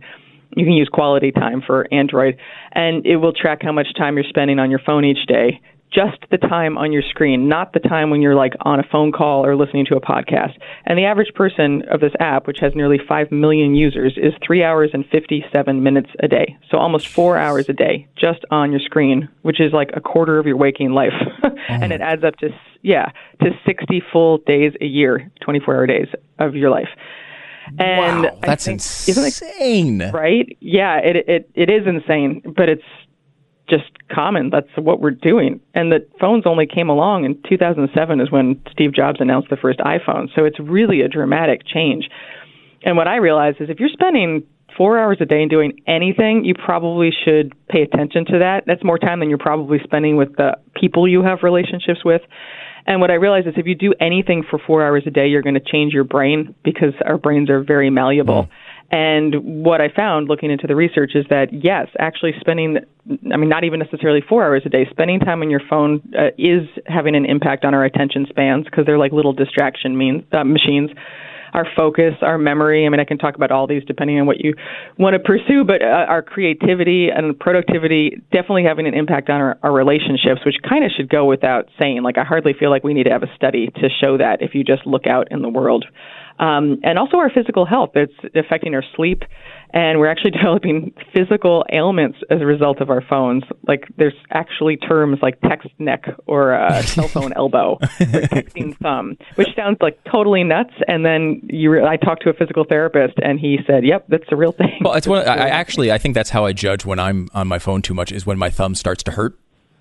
You can use quality time for Android, and it will track how much time you're spending on your phone each day just the time on your screen, not the time when you're like on a phone call or listening to a podcast. And the average person of this app, which has nearly 5 million users, is 3 hours and 57 minutes a day. So almost 4 hours a day just on your screen, which is like a quarter of your waking life. oh. and it adds up to yeah, to 60 full days a year, 24-hour days of your life. And wow, that's think, insane. It, right? Yeah, it it it is insane, but it's just common. That's what we're doing. And the phones only came along in 2007 is when Steve Jobs announced the first iPhone. So it's really a dramatic change. And what I realized is if you're spending four hours a day and doing anything, you probably should pay attention to that. That's more time than you're probably spending with the people you have relationships with. And what I realized is if you do anything for four hours a day, you're going to change your brain because our brains are very malleable. Mm. And what I found looking into the research is that yes, actually spending, I mean, not even necessarily four hours a day, spending time on your phone uh, is having an impact on our attention spans because they're like little distraction means, uh, machines. Our focus, our memory. I mean, I can talk about all these depending on what you want to pursue, but uh, our creativity and productivity definitely having an impact on our, our relationships, which kind of should go without saying. Like, I hardly feel like we need to have a study to show that if you just look out in the world um, and also our physical health. It's affecting our sleep, and we're actually developing physical ailments as a result of our phones. Like there's actually terms like text neck or uh, cell phone elbow, or texting thumb, which sounds like totally nuts. And then you, re- I talked to a physical therapist, and he said, "Yep, that's a real thing." Well, it's one. I, actually, I think that's how I judge when I'm on my phone too much is when my thumb starts to hurt.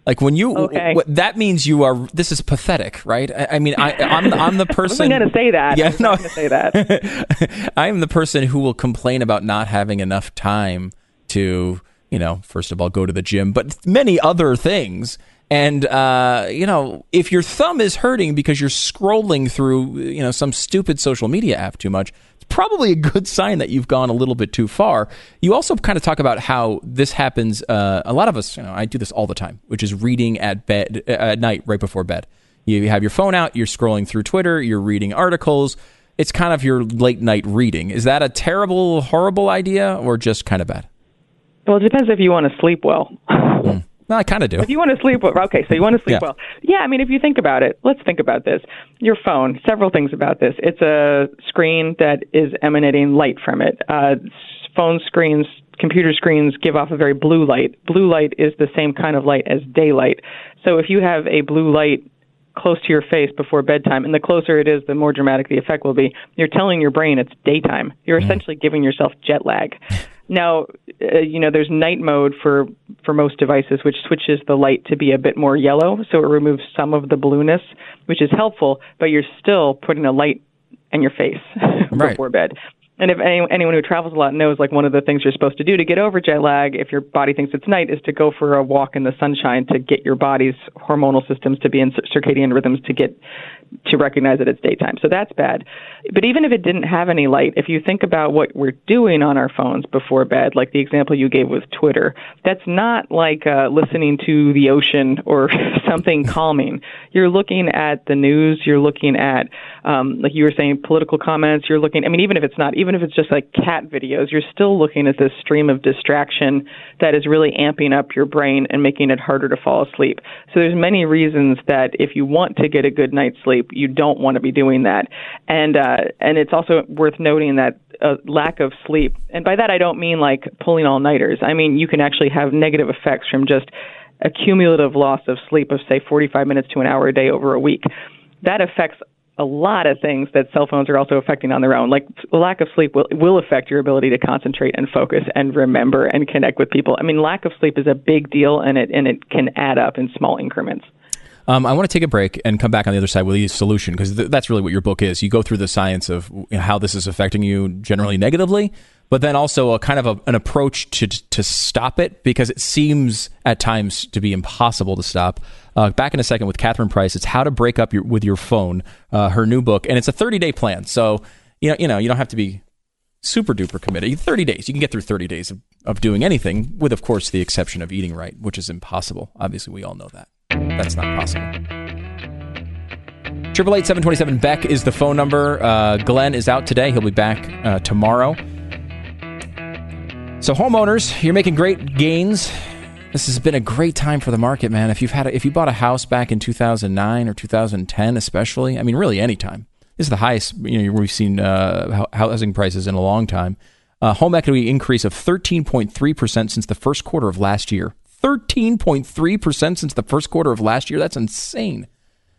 Like when you, okay. w- that means you are. This is pathetic, right? I, I mean, I, am I'm, I'm the person. I'm going to say that. Yeah, no, to say that. I am the person who will complain about not having enough time to, you know, first of all, go to the gym, but many other things. And uh, you know, if your thumb is hurting because you're scrolling through, you know, some stupid social media app too much, probably a good sign that you've gone a little bit too far. You also kind of talk about how this happens. Uh, a lot of us, you know, I do this all the time, which is reading at bed uh, at night, right before bed. You have your phone out, you're scrolling through Twitter, you're reading articles. It's kind of your late night reading. Is that a terrible, horrible idea, or just kind of bad? Well, it depends if you want to sleep well. mm. Well, I kind of do. If you want to sleep well, okay, so you want to sleep yeah. well. Yeah, I mean, if you think about it, let's think about this. Your phone, several things about this. It's a screen that is emanating light from it. Uh, phone screens, computer screens give off a very blue light. Blue light is the same kind of light as daylight. So if you have a blue light close to your face before bedtime, and the closer it is, the more dramatic the effect will be. You're telling your brain it's daytime. You're essentially giving yourself jet lag. Now, uh, you know, there's night mode for for most devices, which switches the light to be a bit more yellow, so it removes some of the blueness, which is helpful. But you're still putting a light in your face right. before bed. And if any, anyone who travels a lot knows, like one of the things you're supposed to do to get over jet lag, if your body thinks it's night, is to go for a walk in the sunshine to get your body's hormonal systems to be in circadian rhythms to get to recognize that it's daytime. So that's bad. But even if it didn't have any light, if you think about what we're doing on our phones before bed, like the example you gave with Twitter, that's not like uh, listening to the ocean or something calming. You're looking at the news, you're looking at, um, like you were saying, political comments, you're looking, I mean, even if it's not, even if it's just like cat videos, you're still looking at this stream of distraction that is really amping up your brain and making it harder to fall asleep. So there's many reasons that if you want to get a good night's sleep, sleep. You don't want to be doing that. And uh, and it's also worth noting that a lack of sleep, and by that I don't mean like pulling all nighters. I mean you can actually have negative effects from just a cumulative loss of sleep of say 45 minutes to an hour a day over a week. That affects a lot of things that cell phones are also affecting on their own. Like lack of sleep will will affect your ability to concentrate and focus and remember and connect with people. I mean, lack of sleep is a big deal, and it and it can add up in small increments. Um, I want to take a break and come back on the other side with a solution because th- that's really what your book is. You go through the science of how this is affecting you generally negatively, but then also a kind of a, an approach to to stop it because it seems at times to be impossible to stop. Uh, back in a second with Catherine Price. It's how to break up your, with your phone. Uh, her new book, and it's a 30 day plan. So you know you know you don't have to be super duper committed. 30 days. You can get through 30 days of, of doing anything, with of course the exception of eating right, which is impossible. Obviously, we all know that. That's not possible. Triple eight seven twenty seven Beck is the phone number. Uh, Glenn is out today. He'll be back uh, tomorrow. So, homeowners, you're making great gains. This has been a great time for the market, man. If you've had, a, if you bought a house back in 2009 or 2010, especially, I mean, really any time. This is the highest you know we've seen uh, housing prices in a long time. Uh, home equity increase of 13.3 percent since the first quarter of last year. 13.3 percent since the first quarter of last year. That's insane.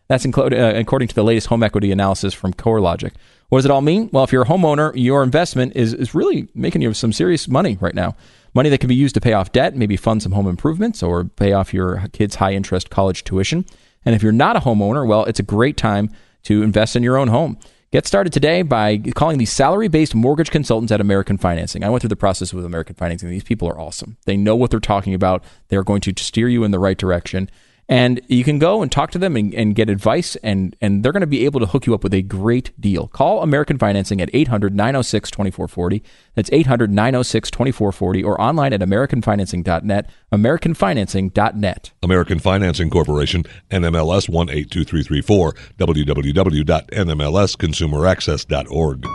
That's included, uh, according to the latest home equity analysis from CoreLogic. What does it all mean? Well, if you're a homeowner, your investment is, is really making you some serious money right now. Money that can be used to pay off debt, maybe fund some home improvements or pay off your kids' high interest college tuition. And if you're not a homeowner, well, it's a great time to invest in your own home. Get started today by calling the salary based mortgage consultants at American Financing. I went through the process with American Financing. These people are awesome. They know what they're talking about, they're going to steer you in the right direction. And you can go and talk to them and, and get advice, and, and they're going to be able to hook you up with a great deal. Call American Financing at 800 906 2440. That's 800 906 2440 or online at AmericanFinancing.net. AmericanFinancing.net. American Financing Corporation, NMLS 182334, www.nmlsconsumeraccess.org.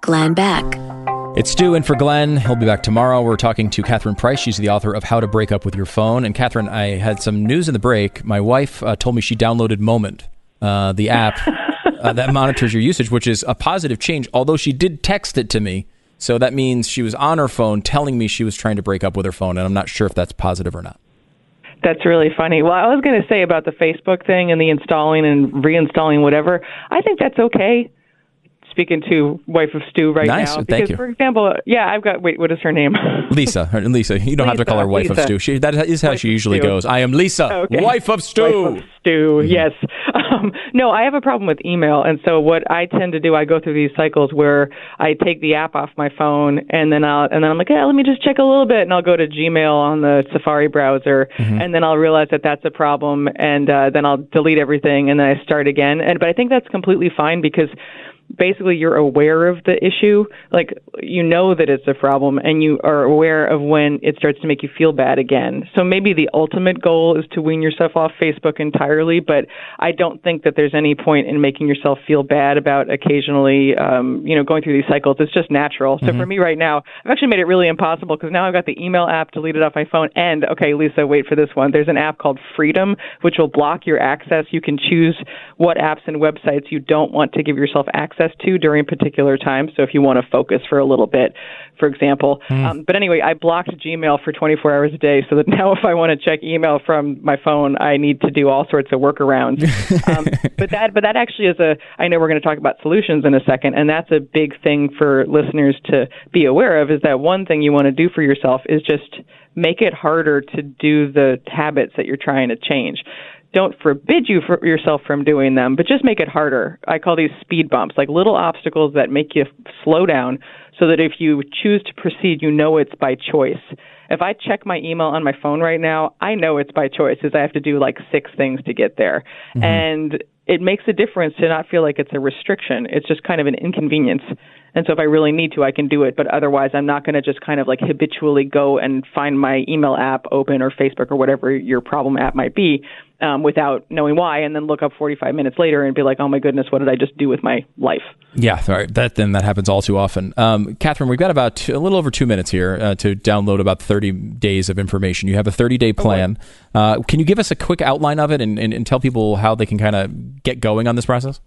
Glenn Beck. It's Stu in for Glenn. He'll be back tomorrow. We're talking to Catherine Price. She's the author of How to Break Up with Your Phone. And Catherine, I had some news in the break. My wife uh, told me she downloaded Moment, uh, the app uh, that monitors your usage, which is a positive change, although she did text it to me. So that means she was on her phone telling me she was trying to break up with her phone. And I'm not sure if that's positive or not. That's really funny. Well, I was going to say about the Facebook thing and the installing and reinstalling whatever. I think that's okay speaking to wife of Stu right nice. now. Because, for example, yeah, I've got. Wait, what is her name? Lisa. Her, Lisa. You don't Lisa, have to call her wife Lisa. of Stu. She, that is how wife she usually goes. I am Lisa, Okay. wife of Stu. Wife of Stu. Yes. Um, no, I have a problem with email, and so what I tend to do, I go through these cycles where I take the app off my phone, and then I'll, and then I'm like, yeah, let me just check a little bit, and I'll go to Gmail on the Safari browser, and then I'll realize that that's a problem, and uh, then I'll delete everything, and then I start again. And but I think that's completely fine because basically you're aware of the issue like you know that it's a problem and you are aware of when it starts to make you feel bad again. So maybe the ultimate goal is to wean yourself off facebook entirely but i don't think that there's any point in making yourself feel bad about occasionally um, you know going through these cycles. It's just natural. So for me right now i've actually made it really impossible because now i've got the email app deleted off my phone and okay lisa wait for this one. There's an app called freedom which will block your access. You can choose what apps and websites you don't want to give yourself access to during particular times. So if you want to focus for a little bit, for example. Um, but anyway, I blocked Gmail for 24 hours a day so that now if I want to check email from my phone, I need to do all sorts of workarounds. um, but that, but that actually is a, I know we're going to talk about solutions in a second, and that's a big thing for listeners to be aware of is that one thing you want to do for yourself is just make it harder to do the habits that you're trying to change don't forbid you for yourself from doing them, but just make it harder. I call these speed bumps, like little obstacles that make you slow down so that if you choose to proceed, you know it's by choice. If I check my email on my phone right now, I know it's by choice because I have to do like six things to get there. Mm-hmm. And it makes a difference to not feel like it's a restriction. It's just kind of an inconvenience. And so if I really need to, I can do it. But otherwise, I'm not going to just kind of like habitually go and find my email app open or Facebook or whatever your problem app might be um, without knowing why, and then look up 45 minutes later and be like, oh my goodness, what did I just do with my life? Yeah, all right. That then that happens all too often. Um, Catherine, we've got about two, a little over two minutes here uh, to download about 30 days of information. You have a 30 day plan. Uh, can you give us a quick outline of it and, and, and tell people how they can kind of get going on this process?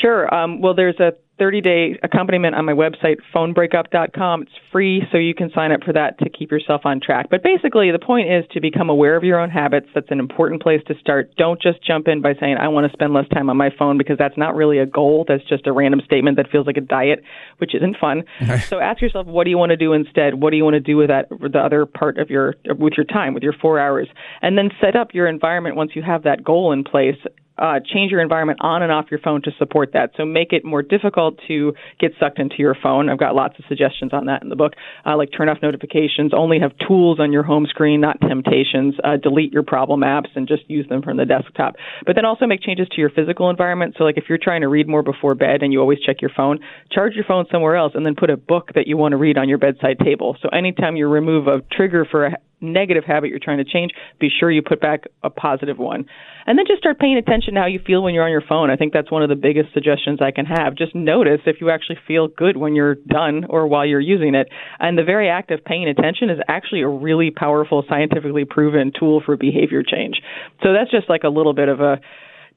Sure. Um, well, there's a 30 day accompaniment on my website, phonebreakup.com. It's free, so you can sign up for that to keep yourself on track. But basically, the point is to become aware of your own habits. That's an important place to start. Don't just jump in by saying, I want to spend less time on my phone because that's not really a goal. That's just a random statement that feels like a diet, which isn't fun. so ask yourself, what do you want to do instead? What do you want to do with that, with the other part of your, with your time, with your four hours? And then set up your environment once you have that goal in place uh, change your environment on and off your phone to support that. So make it more difficult to get sucked into your phone. I've got lots of suggestions on that in the book. Uh, like turn off notifications, only have tools on your home screen, not temptations. Uh, delete your problem apps and just use them from the desktop. But then also make changes to your physical environment. So like if you're trying to read more before bed and you always check your phone, charge your phone somewhere else and then put a book that you want to read on your bedside table. So anytime you remove a trigger for a negative habit you're trying to change, be sure you put back a positive one. And then just start paying attention to how you feel when you're on your phone. I think that's one of the biggest suggestions I can have. Just notice if you actually feel good when you're done or while you're using it. And the very act of paying attention is actually a really powerful, scientifically proven tool for behavior change. So that's just like a little bit of a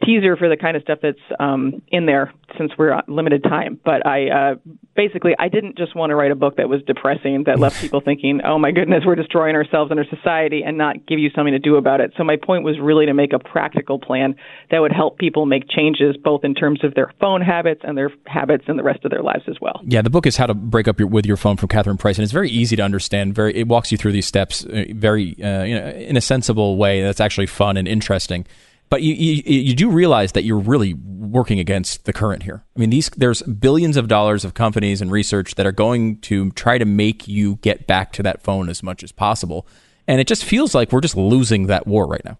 teaser for the kind of stuff that's um, in there since we're on limited time. But I uh, basically I didn't just want to write a book that was depressing that left people thinking, "Oh my goodness, we're destroying ourselves and our society," and not give you something to do about it. So my point was really to make a practical plan that would help people make changes both in terms of their phone habits and their habits in the rest of their lives as well. Yeah, the book is How to Break Up your, with Your Phone from Catherine Price, and it's very easy to understand. Very, it walks you through these steps uh, very, uh, you know, in a sensible way that's actually fun and interesting. But you, you, you do realize that you're really working against the current here. I mean, these there's billions of dollars of companies and research that are going to try to make you get back to that phone as much as possible, and it just feels like we're just losing that war right now.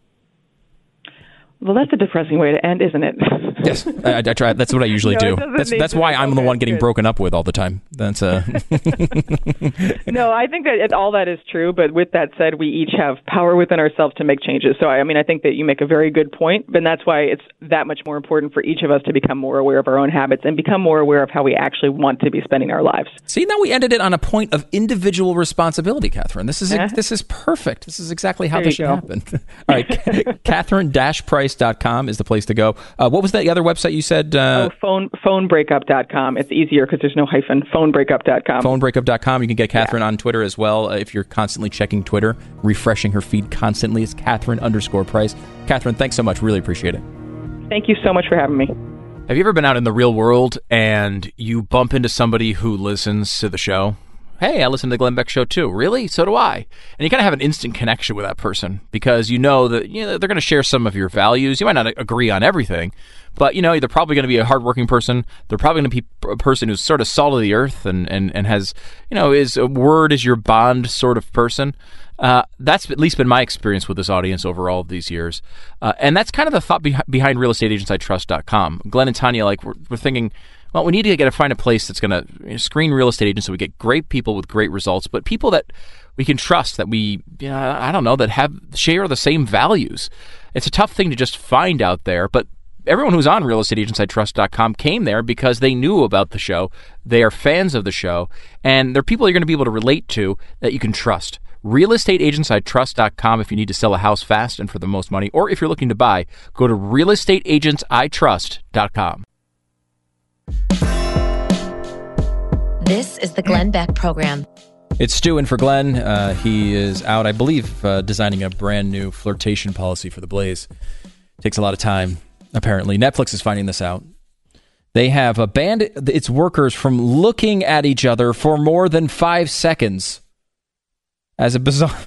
Well, that's a depressing way to end, isn't it? yes, I, I, try. That's what I usually no, do. That's that's why I'm the one getting good. broken up with all the time. That's uh no, I think that it, all that is true. But with that said, we each have power within ourselves to make changes. So I, I mean, I think that you make a very good point, and that's why it's that much more important for each of us to become more aware of our own habits and become more aware of how we actually want to be spending our lives. See, now we ended it on a point of individual responsibility, Catherine. This is this is perfect. This is exactly how there this should go. happen. all right, Catherine-Price price.com is the place to go. Uh, what was that other website you said? Uh, oh, phone, phonebreakup.com. It's easier because there's no hyphen. Phonebreakup.com. Phonebreakup.com. You can get Catherine yeah. on Twitter as well uh, if you're constantly checking Twitter, refreshing her feed constantly. It's Catherine underscore price. Catherine, thanks so much. Really appreciate it. Thank you so much for having me. Have you ever been out in the real world and you bump into somebody who listens to the show? Hey, I listen to the Glenn Beck show too. Really? So do I. And you kind of have an instant connection with that person because you know that you know, they're going to share some of your values. You might not agree on everything, but you know they're probably going to be a hardworking person. They're probably going to be a person who's sort of salt of the earth and, and, and has you know is a word is your bond sort of person. Uh, that's at least been my experience with this audience over all of these years. Uh, and that's kind of the thought be- behind realestateagentsitrust.com. Glenn and Tanya, like, we're, we're thinking, well, we need to get to find a place that's going to screen real estate agents so we get great people with great results, but people that we can trust that we, you know, I don't know, that have share the same values. It's a tough thing to just find out there, but everyone who's on realestateagentsitrust.com came there because they knew about the show. They are fans of the show, and they're people you're going to be able to relate to that you can trust. Realestateagentsitrust.com if you need to sell a house fast and for the most money, or if you're looking to buy, go to realestateagentsitrust.com. This is the Glenn Beck Program. It's Stu in for Glenn. Uh, he is out, I believe, uh, designing a brand new flirtation policy for the Blaze. Takes a lot of time, apparently. Netflix is finding this out. They have banned its workers from looking at each other for more than five seconds. As a bizarre,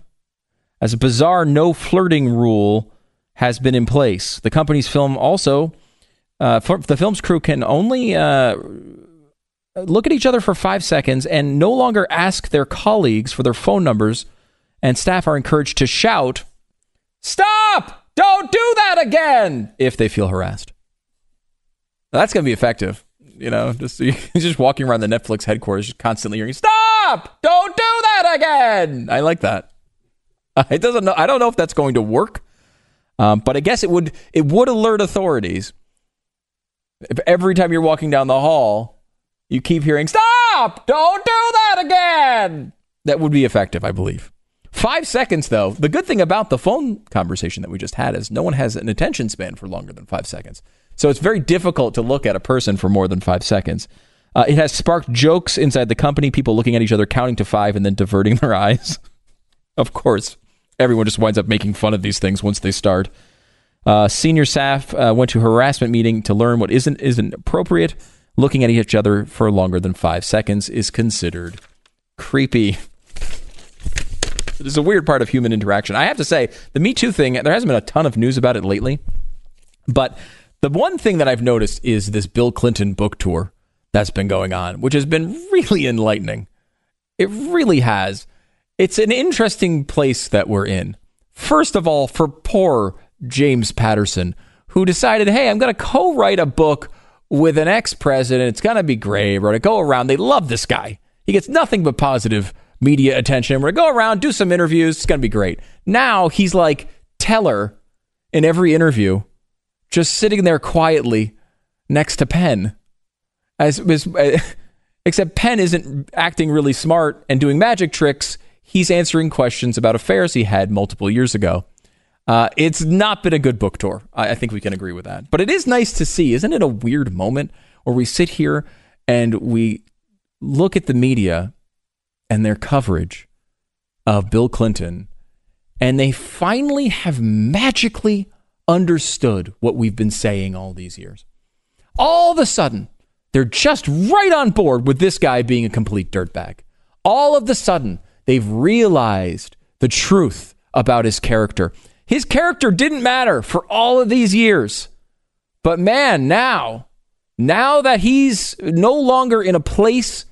as a bizarre no flirting rule has been in place. The company's film also uh, the film's crew can only uh, look at each other for five seconds and no longer ask their colleagues for their phone numbers, and staff are encouraged to shout, Stop! Don't do that again! if they feel harassed. That's going to be effective. You know, just just walking around the Netflix headquarters, just constantly hearing, "Stop! Don't do that again." I like that. It doesn't know. I don't know if that's going to work, um, but I guess it would. It would alert authorities if every time you're walking down the hall, you keep hearing, Stop! Don't do that again! That would be effective, I believe. Five seconds, though. The good thing about the phone conversation that we just had is no one has an attention span for longer than five seconds. So it's very difficult to look at a person for more than five seconds. Uh, it has sparked jokes inside the company, people looking at each other, counting to five, and then diverting their eyes. of course, everyone just winds up making fun of these things once they start. Uh, senior staff uh, went to harassment meeting to learn what isn't isn't appropriate. Looking at each other for longer than five seconds is considered creepy. It is a weird part of human interaction. I have to say, the Me Too thing, there hasn't been a ton of news about it lately. But the one thing that I've noticed is this Bill Clinton book tour that's been going on, which has been really enlightening. It really has. It's an interesting place that we're in. First of all, for poor James Patterson, who decided, hey, I'm going to co write a book with an ex president. It's going to be great. We're going to go around. They love this guy. He gets nothing but positive media attention. We're going to go around, do some interviews. It's going to be great. Now he's like Teller in every interview, just sitting there quietly next to Penn. As, as except Penn isn't acting really smart and doing magic tricks. He's answering questions about affairs he had multiple years ago. Uh, it's not been a good book tour. I, I think we can agree with that. But it is nice to see. Isn't it a weird moment where we sit here and we look at the media and their coverage of Bill Clinton, and they finally have magically understood what we've been saying all these years. All of a sudden, they're just right on board with this guy being a complete dirtbag. All of a sudden, they've realized the truth about his character. His character didn't matter for all of these years. But man, now, now that he's no longer in a place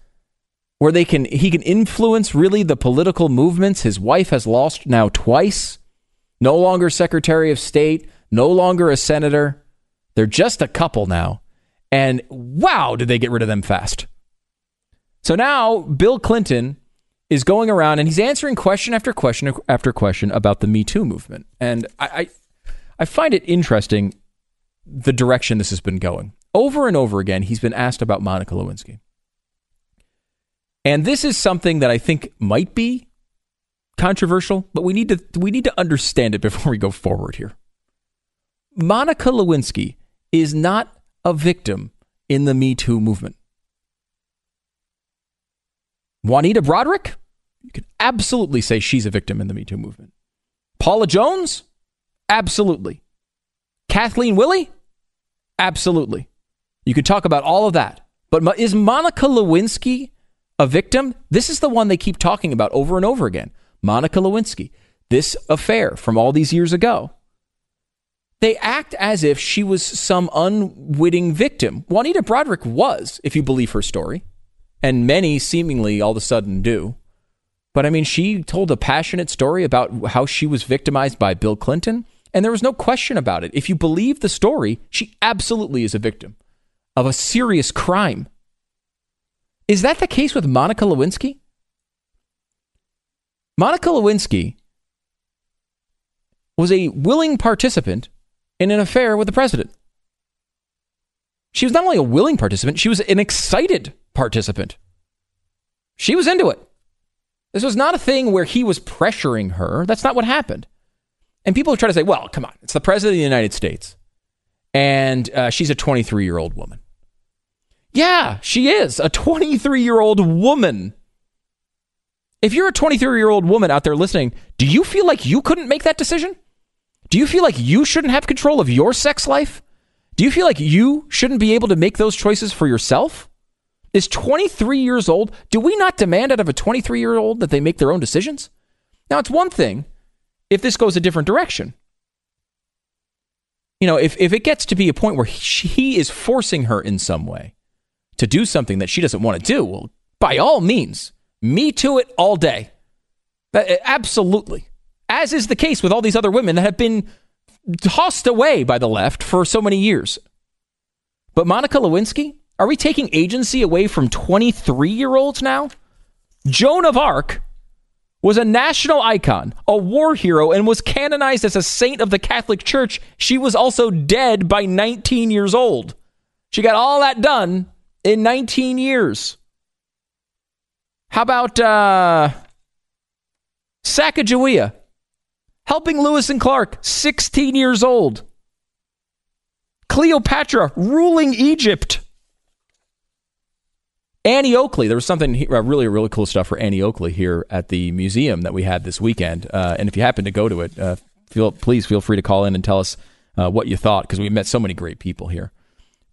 where they can he can influence really the political movements his wife has lost now twice, no longer secretary of state, no longer a senator. They're just a couple now. And wow, did they get rid of them fast. So now Bill Clinton is going around and he's answering question after question after question about the Me Too movement. And I, I, I find it interesting the direction this has been going. Over and over again, he's been asked about Monica Lewinsky. And this is something that I think might be controversial, but we need to we need to understand it before we go forward here. Monica Lewinsky is not a victim in the Me Too movement. Juanita Broaddrick, you could absolutely say she's a victim in the Me Too movement. Paula Jones, absolutely. Kathleen Willey, absolutely. You could talk about all of that. But is Monica Lewinsky a victim? This is the one they keep talking about over and over again. Monica Lewinsky, this affair from all these years ago. They act as if she was some unwitting victim. Juanita Broaddrick was, if you believe her story and many seemingly all of a sudden do. But I mean, she told a passionate story about how she was victimized by Bill Clinton, and there was no question about it. If you believe the story, she absolutely is a victim of a serious crime. Is that the case with Monica Lewinsky? Monica Lewinsky was a willing participant in an affair with the president. She was not only a willing participant, she was an excited participant. She was into it. This was not a thing where he was pressuring her. That's not what happened. And people try to say, well, come on, it's the president of the United States. And uh, she's a 23 year old woman. Yeah, she is a 23 year old woman. If you're a 23 year old woman out there listening, do you feel like you couldn't make that decision? Do you feel like you shouldn't have control of your sex life? Do you feel like you shouldn't be able to make those choices for yourself? Is 23 years old. Do we not demand out of a 23 year old that they make their own decisions? Now, it's one thing if this goes a different direction. You know, if, if it gets to be a point where he, he is forcing her in some way to do something that she doesn't want to do, well, by all means, me to it all day. That, eh, absolutely. As is the case with all these other women that have been tossed away by the left for so many years. But Monica Lewinsky, are we taking agency away from 23 year olds now? Joan of Arc was a national icon, a war hero, and was canonized as a saint of the Catholic Church. She was also dead by 19 years old. She got all that done in 19 years. How about uh, Sacagawea? helping Lewis and Clark, 16 years old. Cleopatra ruling Egypt. Annie Oakley. There was something uh, really, really cool stuff for Annie Oakley here at the museum that we had this weekend. Uh, and if you happen to go to it, uh, feel please feel free to call in and tell us uh, what you thought because we met so many great people here.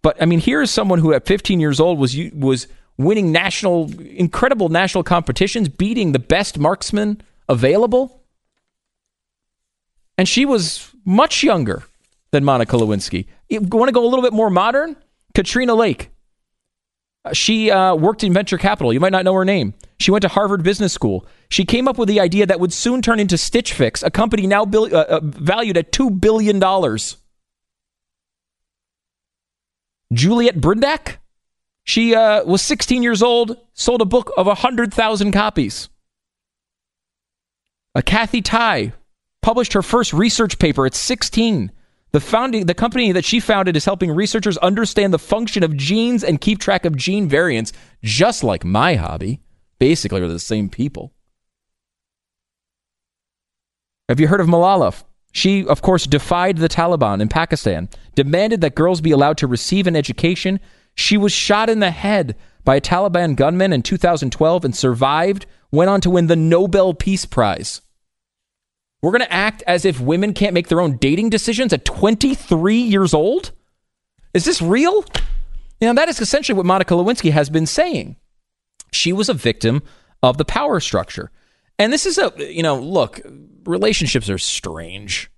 But I mean, here is someone who at 15 years old was was winning national, incredible national competitions, beating the best marksman available. And she was much younger than Monica Lewinsky. You want to go a little bit more modern? Katrina Lake. She uh, worked in venture capital. You might not know her name. She went to Harvard Business School. She came up with the idea that would soon turn into Stitch Fix, a company now uh, uh, valued at $2 billion. Juliet Brindak. She uh, was 16 years old, sold a book of 100,000 copies. Uh, Cathy Tie published her first research paper at 16. The founding the company that she founded is helping researchers understand the function of genes and keep track of gene variants, just like my hobby. Basically, are the same people. Have you heard of Malala? She, of course, defied the Taliban in Pakistan, demanded that girls be allowed to receive an education. She was shot in the head by a Taliban gunman in 2012 and survived, went on to win the Nobel Peace Prize. We're going to act as if women can't make their own dating decisions at 23 years old? Is this real? You know, that is essentially what Monica Lewinsky has been saying. She was a victim of the power structure. And this is a, you know, look, relationships are strange.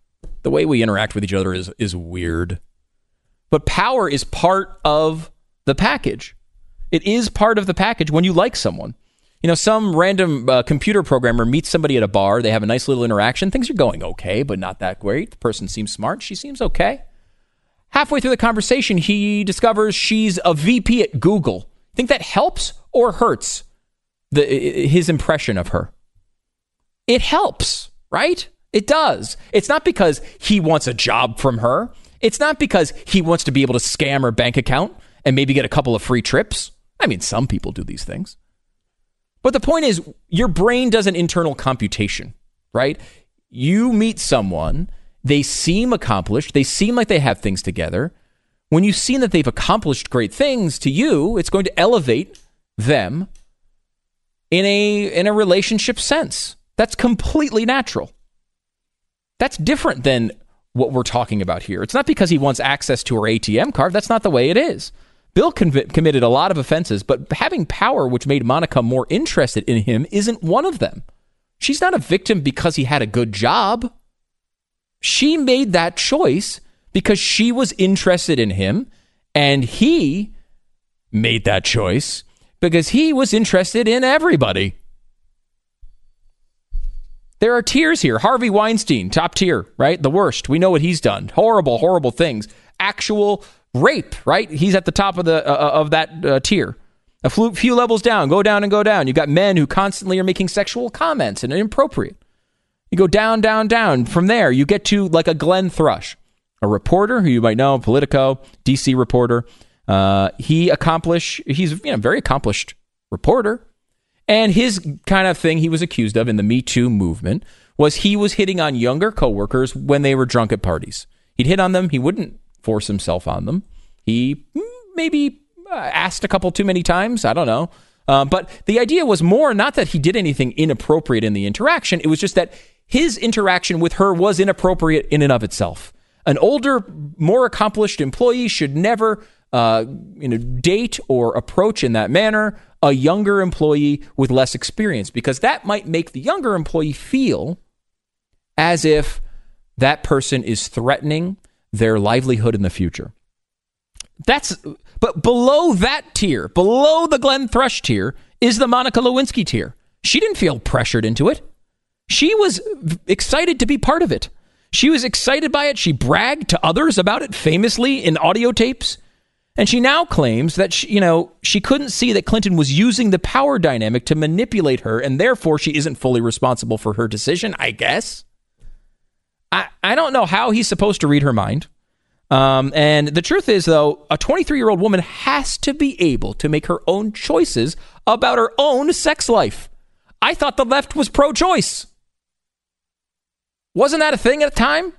The way we interact with each other is is weird. But power is part of the package. It is part of the package when you like someone. You know, some random uh, computer programmer meets somebody at a bar, they have a nice little interaction, things are going okay, but not that great. The person seems smart, she seems okay. Halfway through the conversation, he discovers she's a VP at Google. Think that helps or hurts the, his impression of her? It helps right? It does. It's not because he wants a job from her. It's not because he wants to be able to scam her bank account and maybe get a couple of free trips. I mean, some people do these things. But the point is, your brain does an internal computation, right? You meet someone, they seem accomplished, they seem like they have things together. When you see that they've accomplished great things to you, it's going to elevate them in a in a relationship sense. That's completely natural. That's different than what we're talking about here. It's not because he wants access to her ATM card. That's not the way it is. Bill committed a lot of offenses, but having power, which made Monica more interested in him, isn't one of them. She's not a victim because he had a good job. She made that choice because she was interested in him, and he made that choice because he was interested in everybody. There are tiers here. Harvey Weinstein, top tier, right? The worst. We know what he's done. Horrible, horrible things. Actual rape, right? He's at the top of the uh, uh of that uh, tier. A few levels down, go down and go down. You've got men who constantly are making sexual comments and inappropriate. You go down, down, down. From there, you get to like a Glenn Thrush, a reporter who you might know, Politico, DC reporter. Uh, he accomplish. He's you know very accomplished reporter. And his kind of thing he was accused of in the Me Too movement was he was hitting on younger coworkers when they were drunk at parties. He'd hit on them. He wouldn't force himself on them. He mm, maybe uh, asked a couple too many times. I don't know. Um, but the idea was more not that he did anything inappropriate in the interaction. It was just that his interaction with her was inappropriate in and of itself. An older, more accomplished employee should never uh, you know, date or approach in that manner a younger employee with less experience because that might make the younger employee feel as if that person is threatening their livelihood in the future. That's but below that tier, below the Glenn Thrush tier, is the Monica Lewinsky tier. She didn't feel pressured into it. She was excited to be part of it. She was excited by it. She bragged to others about it famously in audio tapes. And she now claims that she, you know she couldn't see that Clinton was using the power dynamic to manipulate her, and therefore she isn't fully responsible for her decision. I guess. I don't know how he's supposed to read her mind. Um, and the truth is, though, a 23 year old woman has to be able to make her own choices about her own sex life. I thought the left was pro choice. Wasn't that a thing at the time?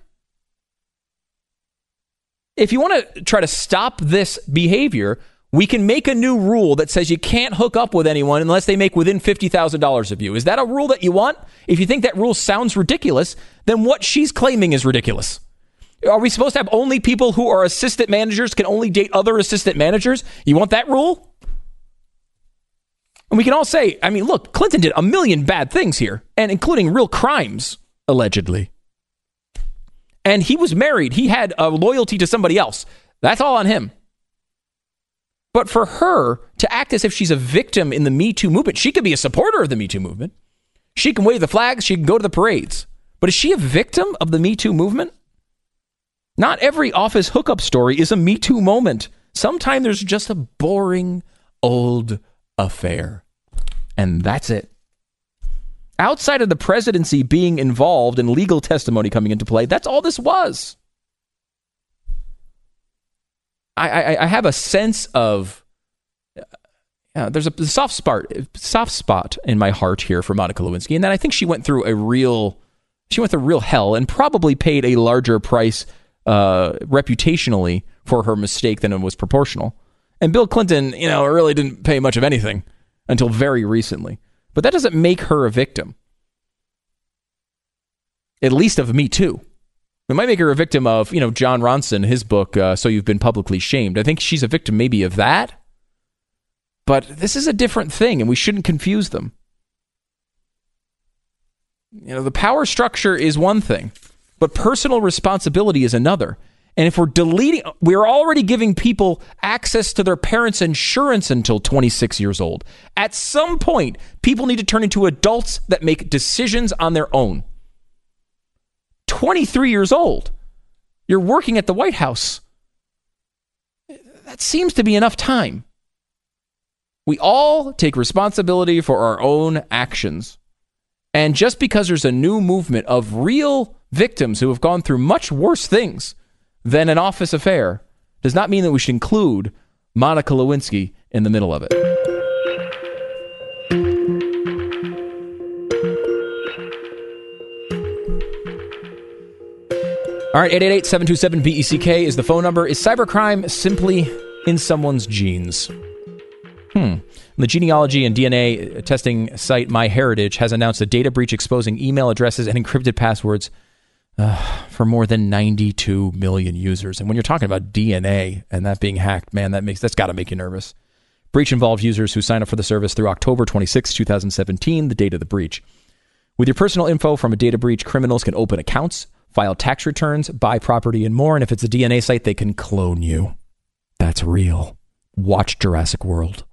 if you want to try to stop this behavior, we can make a new rule that says you can't hook up with anyone unless they make within $50,000 of you. Is that a rule that you want? If you think that rule sounds ridiculous, then what she's claiming is ridiculous. Are we supposed to have only people who are assistant managers can only date other assistant managers? You want that rule? And we can all say, I mean, look, Clinton did a million bad things here, and including real crimes, allegedly and he was married. He had a loyalty to somebody else. That's all on him. But for her to act as if she's a victim in the Me Too movement, she could be a supporter of the Me Too movement. She can wave the flags, she can go to the parades. But is she a victim of the Me Too movement? Not every office hookup story is a Me Too moment. Sometimes there's just a boring old affair. And that's it. Outside of the presidency being involved and legal testimony coming into play, that's all this was. I, I, I have a sense of uh, there's a soft spot soft spot in my heart here for Monica Lewinsky, and that I think she went through a real she went through real hell and probably paid a larger price uh, reputationally for her mistake than it was proportional. And Bill Clinton, you know, really didn't pay much of anything until very recently. But that doesn't make her a victim. At least of Me Too. It might make her a victim of, you know, Jon Ronson, his book, uh, So You've Been Publicly Shamed. I think she's a victim maybe of that. But this is a different thing, and we shouldn't confuse them. You know, the power structure is one thing, but personal responsibility is another. And if we're deleting, we're already giving people access to their parents' insurance until 26 years old. At some point, people need to turn into adults that make decisions on their own. 23 years old. You're working at the White House. That seems to be enough time. We all take responsibility for our own actions. And just because there's a new movement of real victims who have gone through much worse things than an office affair does not mean that we should include Monica Lewinsky in the middle of it. All right, 888 727 BECK is the phone number. Is cybercrime simply in someone's genes? The genealogy and DNA testing site MyHeritage has announced a data breach exposing email addresses and encrypted passwords uh, for more than 92 million users. And when you're talking about DNA and that being hacked, man, that makes that's got to make you nervous. Breach involved users who signed up for the service through October 26, 2017, the date of the breach. With your personal info from a data breach, criminals can open accounts, file tax returns, buy property, and more. And if it's a DNA site, they can clone you. That's real. Watch Jurassic World.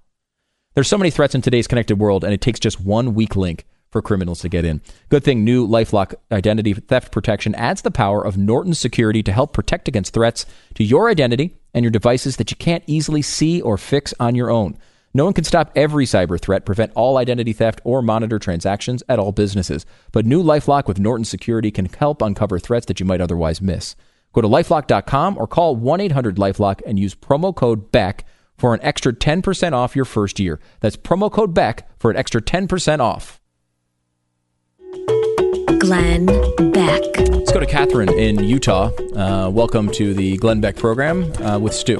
There's so many threats in today's connected world, and it takes just one weak link for criminals to get in. Good thing new Lifelock identity theft protection adds the power of Norton security to help protect against threats to your identity and your devices that you can't easily see or fix on your own. No one can stop every cyber threat, prevent all identity theft, or monitor transactions at all businesses. But new Lifelock with Norton Security can help uncover threats that you might otherwise miss. Go to lifelock.com or call 1 800 Lifelock and use promo code BECK for an extra 10% off your first year. That's promo code BECK for an extra 10% off. Glenn Beck. Let's go to Catherine in Utah. Uh, welcome to the Glenn Beck program uh, with Stu.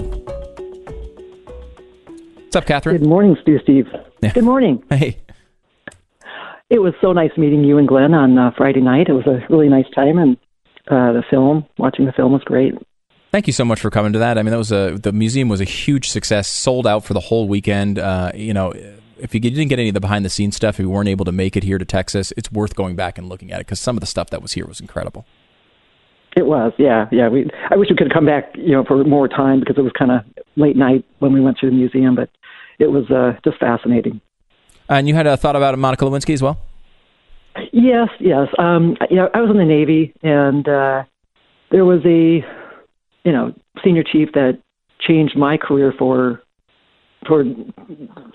What's up, Catherine? Good morning, Stu Steve. Yeah. Good morning. Hey. It was so nice meeting you and Glenn on uh, Friday night. It was a really nice time, and uh, the film, watching the film was great. Thank you so much for coming to that. I mean, that was a the museum was a huge success, sold out for the whole weekend. Uh, you know, if you didn't get any of the behind the scenes stuff, if you weren't able to make it here to Texas, it's worth going back and looking at it because some of the stuff that was here was incredible. It was, yeah, yeah. We I wish we could come back, you know, for more time because it was kind of late night when we went to the museum, but it was uh, just fascinating. And you had a thought about Monica Lewinsky as well? Yes, yes. Um, you know, I was in the Navy, and uh, there was a, you know, senior chief that changed my career for, for,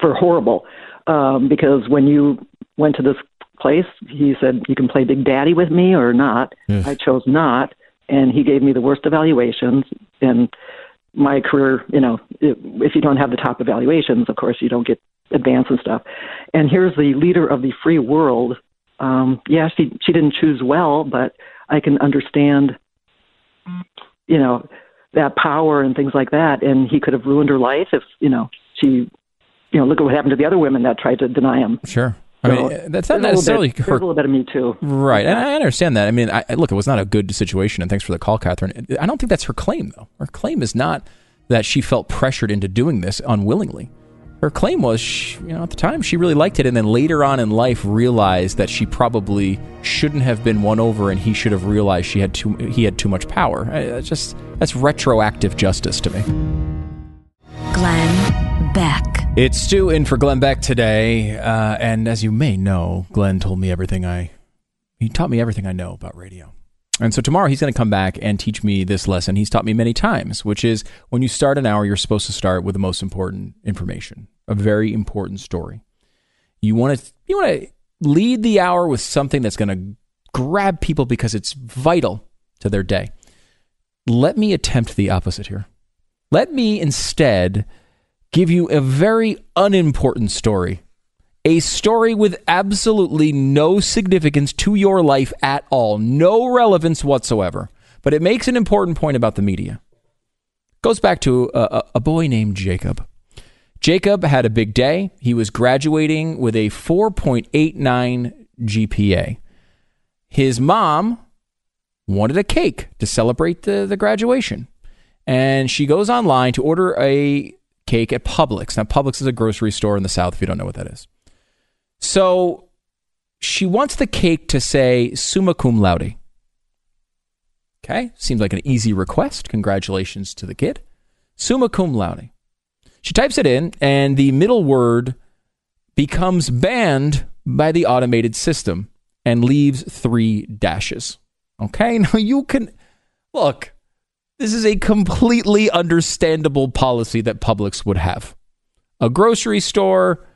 for horrible, um, because when you went to this place, he said you can play Big Daddy with me or not. Yes. I chose not, and he gave me the worst evaluations, and my career, you know, if you don't have the top evaluations, of course, you don't get advance and stuff. And here's the leader of the free world. Um, yeah, she she didn't choose well, but I can understand, you know, that power and things like that. And he could have ruined her life if you know she, you know, look at what happened to the other women that tried to deny him. Sure. I mean, that's not necessarily bit, her. a little bit of me too, right? And I understand that. I mean, I, look, it was not a good situation, and thanks for the call, Catherine. I don't think that's her claim, though. Her claim is not that she felt pressured into doing this unwillingly. Her claim was, she, you know, at the time she really liked it, and then later on in life realized that she probably shouldn't have been won over, and he should have realized she had too he had too much power. That's just that's retroactive justice to me. Glenn Beck. It's Stu in for Glenn Beck today, uh, and as you may know, Glenn told me everything I he taught me everything I know about radio. And so tomorrow he's going to come back and teach me this lesson he's taught me many times, which is when you start an hour, you're supposed to start with the most important information, a very important story. You want to you want to lead the hour with something that's going to grab people because it's vital to their day. Let me attempt the opposite here. Let me instead give you a very unimportant story. A story with absolutely no significance to your life at all, no relevance whatsoever. But it makes an important point about the media. Goes back to a, a boy named Jacob. Jacob had a big day. He was graduating with a 4.89 GPA. His mom wanted a cake to celebrate the, the graduation. And she goes online to order a cake at Publix. Now, Publix is a grocery store in the South, if you don't know what that is. So she wants the cake to say summa cum laude. Okay, seems like an easy request. Congratulations to the kid. Summa cum laude. She types it in, and the middle word becomes banned by the automated system and leaves three dashes. Okay, now you can look. This is a completely understandable policy that Publix would have. A grocery store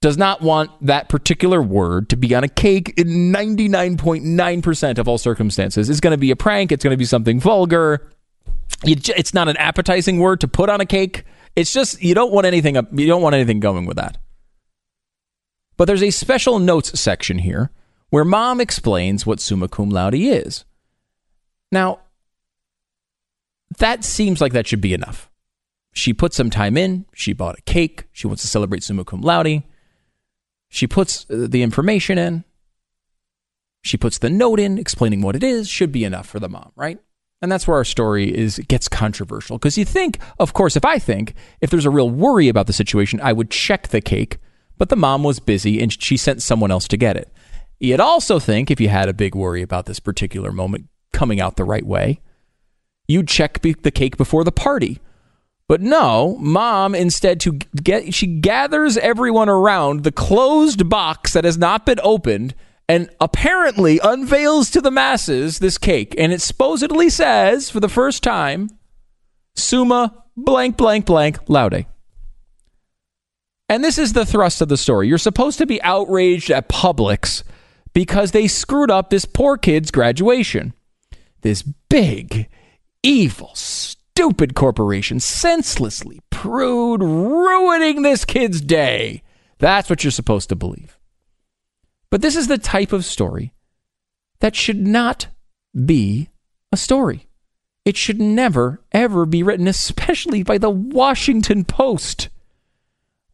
does not want that particular word to be on a cake in 99.9% of all circumstances. It's going to be a prank, it's going to be something vulgar. It's not an appetizing word to put on a cake. It's just you don't want anything you don't want anything going with that. But there's a special notes section here where mom explains what summa cum laude is. Now, that seems like that should be enough. She put some time in, she bought a cake, she wants to celebrate summa cum laude. She puts uh, the information in, she puts the note in explaining what it is, should be enough for the mom, right? And that's where our story is gets controversial because you think, of course, if I think if there's a real worry about the situation, I would check the cake, but the mom was busy and she sent someone else to get it. You'd also think if you had a big worry about this particular moment coming out the right way, you'd check the cake before the party. But no, mom instead to get she gathers everyone around the closed box that has not been opened and apparently unveils to the masses this cake. And it supposedly says, for the first time, Summa blank, blank, blank, laude. And this is the thrust of the story. You're supposed to be outraged at Publix because they screwed up this poor kid's graduation. This big, evil, stupid corporation senselessly, prude, ruining this kid's day. That's what you're supposed to believe. But this is the type of story that should not be a story. It should never, ever be written, especially by the Washington Post.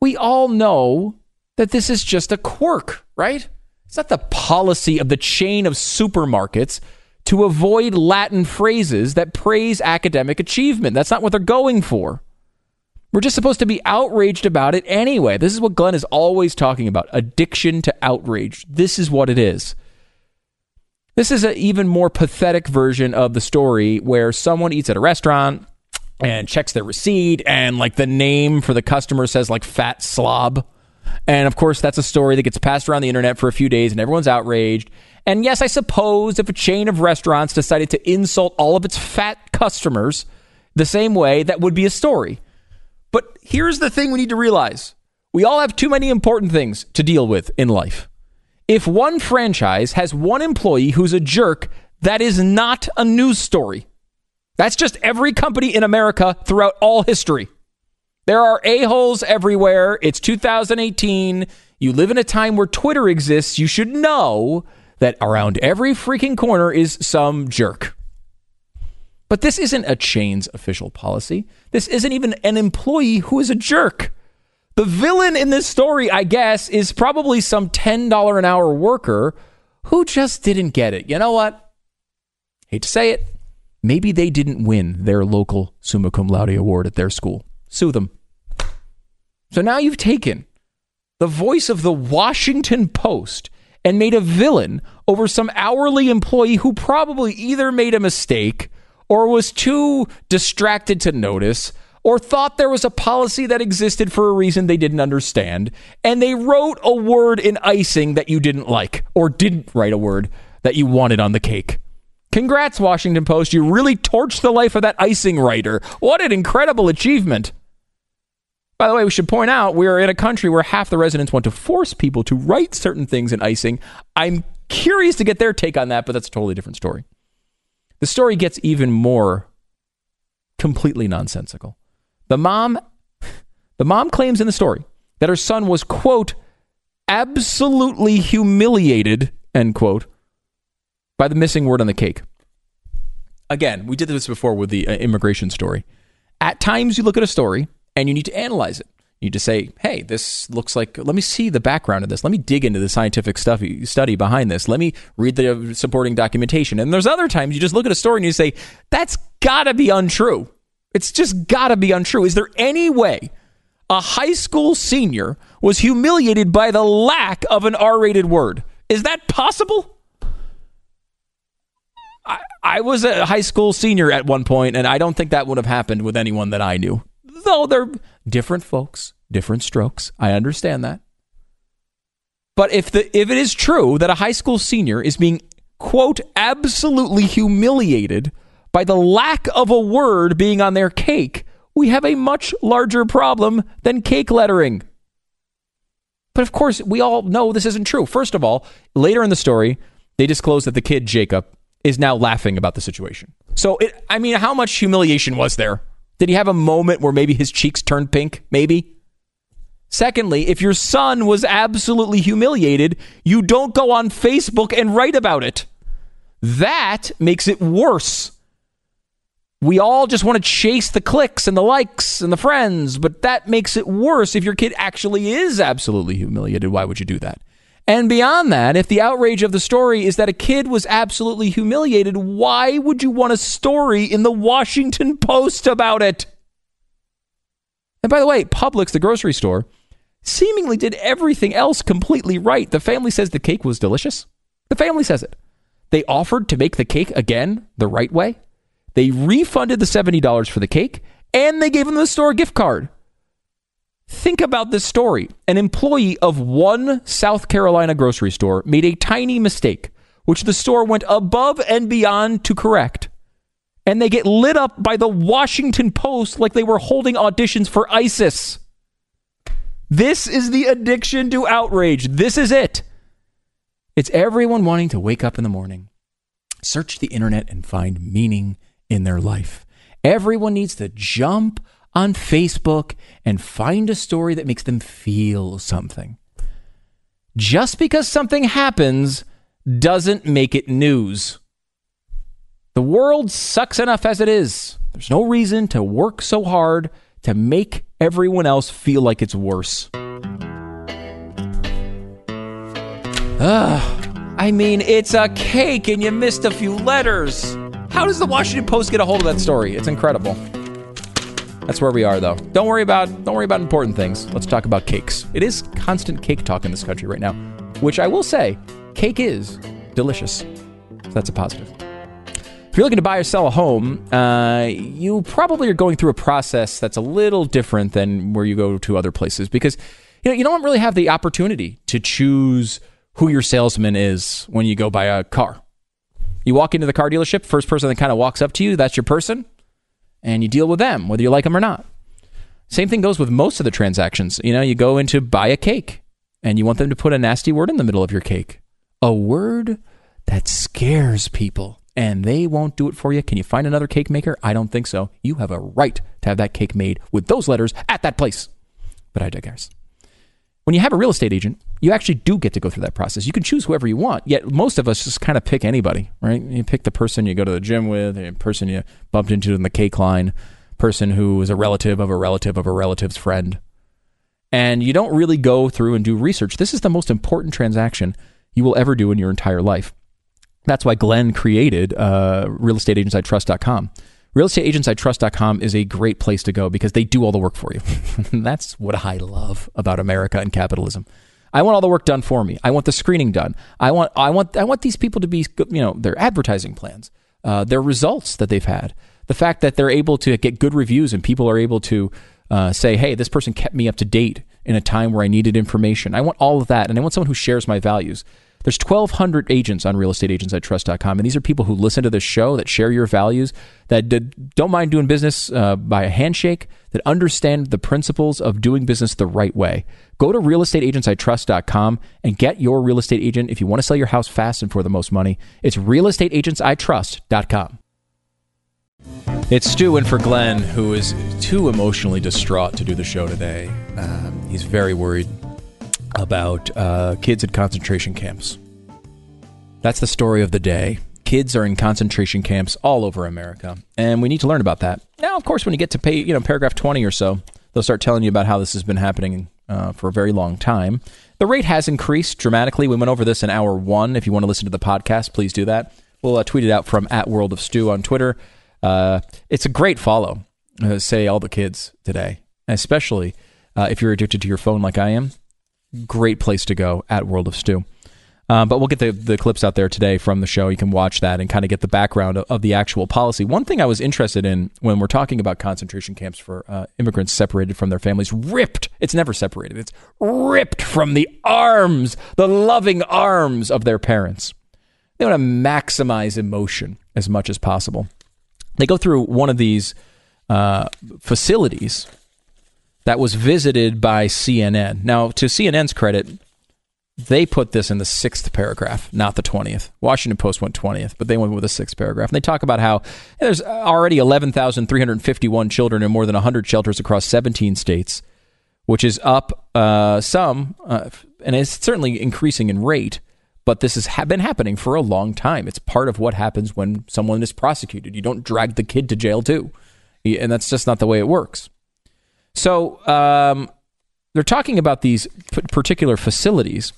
We all know that this is just a quirk, right? It's not the policy of the chain of supermarkets to avoid Latin phrases that praise academic achievement. That's not what they're going for. We're just supposed to be outraged about it anyway. This is what Glenn is always talking about addiction to outrage. This is what it is. This is an even more pathetic version of the story where someone eats at a restaurant and checks their receipt and like the name for the customer says like fat slob. And of course, that's a story that gets passed around the internet for a few days and everyone's outraged. And yes, I suppose if a chain of restaurants decided to insult all of its fat customers the same way, that would be a story. But here's the thing we need to realize we all have too many important things to deal with in life. If one franchise has one employee who's a jerk, that is not a news story. That's just every company in America throughout all history. There are a-holes everywhere. It's 2018. You live in a time where Twitter exists. You should know that around every freaking corner is some jerk. But this isn't a chain's official policy. This isn't even an employee who is a jerk. The villain in this story, I guess, is probably some $10 an hour worker who just didn't get it. You know what? Hate to say it. Maybe they didn't win their local summa cum laude award at their school. Sue them. So now you've taken the voice of the Washington Post and made a villain over some hourly employee who probably either made a mistake or was too distracted to notice or thought there was a policy that existed for a reason they didn't understand, and they wrote a word in icing that you didn't like, or didn't write a word that you wanted on the cake. Congrats, Washington Post. You really torched the life of that icing writer. What an incredible achievement. By the way, we should point out we are in a country where half the residents want to force people to write certain things in icing. I'm curious to get their take on that, but that's a totally different story. The story gets even more completely nonsensical. The mom the mom claims in the story that her son was quote absolutely humiliated end quote by the missing word on the cake. Again, we did this before with the uh, immigration story. At times you look at a story and you need to analyze it. You need to say, hey, this looks like, let me see the background of this. Let me dig into the scientific stuff, study behind this. Let me read the supporting documentation. And there's other times you just look at a story and you say, that's got to be untrue. It's just got to be untrue. Is there any way a high school senior was humiliated by the lack of an R rated word? Is that possible? I, I was a high school senior at one point, and I don't think that would have happened with anyone that I knew though they're different folks, different strokes. I understand that. But if the if it is true that a high school senior is being quote absolutely humiliated by the lack of a word being on their cake, we have a much larger problem than cake lettering. But of course, we all know this isn't true. First of all, later in the story, they disclose that the kid Jacob is now laughing about the situation. So, it, I mean, how much humiliation was there? Did he have a moment where maybe his cheeks turned pink? Maybe. Secondly, if your son was absolutely humiliated, you don't go on Facebook and write about it. That makes it worse. We all just want to chase the clicks and the likes and the friends, but that makes it worse if your kid actually is absolutely humiliated. Why would you do that? And beyond that, if the outrage of the story is that a kid was absolutely humiliated, why would you want a story in the Washington Post about it? And by the way, Publix, the grocery store, seemingly did everything else completely right. The family says the cake was delicious. The family says it. They offered to make the cake again the right way. They refunded the $70 for the cake and they gave them the store gift card. Think about this story. An employee of one South Carolina grocery store made a tiny mistake, which the store went above and beyond to correct. And they get lit up by the Washington Post like they were holding auditions for ISIS. This is the addiction to outrage. This is it. It's everyone wanting to wake up in the morning, search the internet, and find meaning in their life. Everyone needs to jump on Facebook and find a story that makes them feel something. Just because something happens doesn't make it news. The world sucks enough as it is. There's no reason to work so hard to make everyone else feel like it's worse. Ugh. I mean, it's a cake and you missed a few letters. How does the Washington Post get a hold of that story? It's incredible. That's where we are, though. Don't worry about don't worry about important things. Let's talk about cakes. It is constant cake talk in this country right now, which I will say, cake is delicious. That's a positive. If you're looking to buy or sell a home, uh, you probably are going through a process that's a little different than where you go to other places because you know you don't really have the opportunity to choose who your salesman is when you go buy a car. You walk into the car dealership, first person that kind of walks up to you, that's your person and you deal with them, whether you like them or not. Same thing goes with most of the transactions. You know, you go in to buy a cake and you want them to put a nasty word in the middle of your cake. A word that scares people and they won't do it for you. Can you find another cake maker? I don't think so. You have a right to have that cake made with those letters at that place. But I digress. When you have a real estate agent, you actually do get to go through that process. You can choose whoever you want. Yet most of us just kind of pick anybody, right? You pick the person you go to the gym with, the person you bumped into in the cake line, person who is a relative of a relative of a relative's friend. And you don't really go through and do research. This is the most important transaction you will ever do in your entire life. That's why Glenn created uh, realestateagentsitrust.com realestateagentsitrust.com is a great place to go because they do all the work for you. That's what I love about America and capitalism. I want all the work done for me. I want the screening done. I want I want I want these people to be you know their advertising plans, uh, their results that they've had, the fact that they're able to get good reviews and people are able to uh, say, hey, this person kept me up to date in a time where I needed information. I want all of that, and I want someone who shares my values. There's 1,200 agents on realestateagentsitrust.com, and these are people who listen to this show, that share your values, that don't mind doing business uh, by a handshake, that understand the principles of doing business the right way. Go to realestateagentsitrust.com and get your real estate agent if you want to sell your house fast and for the most money. It's realestateagentsitrust.com. It's Stu in for Glenn, who is too emotionally distraught to do the show today. Um, he's very worried about uh, kids at concentration camps. That's the story of the day. Kids are in concentration camps all over America, and we need to learn about that. Now, of course, when you get to pay, you know, paragraph 20 or so, they'll start telling you about how this has been happening uh, for a very long time. The rate has increased dramatically. We went over this in hour one. If you want to listen to the podcast, please do that. We'll uh, tweet it out from at World of Stu on Twitter. Uh, it's a great follow. Uh, say all the kids today, especially uh, if you're addicted to your phone like I am great place to go at World of Stu. Uh, but we'll get the, the clips out there today from the show. You can watch that and kind of get the background of, of, the actual policy. One thing I was interested in when we're talking about concentration camps for uh, immigrants separated from their families, ripped, it's never separated, it's ripped from the arms, the loving arms of their parents. They want to maximize emotion as much as possible. They go through one of these uh, facilities that was visited by CNN. Now, to CNN's credit, they put this in the sixth paragraph, not the 20th. Washington Post went 20th, but they went with the sixth paragraph. And they talk about how there's already 11,351 children in more than 100 shelters across 17 states, which is up uh, some, uh, and it's certainly increasing in rate. But this has been happening for a long time. It's part of what happens when someone is prosecuted. You don't drag the kid to jail, too. And that's just not the way it works. So um, they're talking about these p- particular facilities,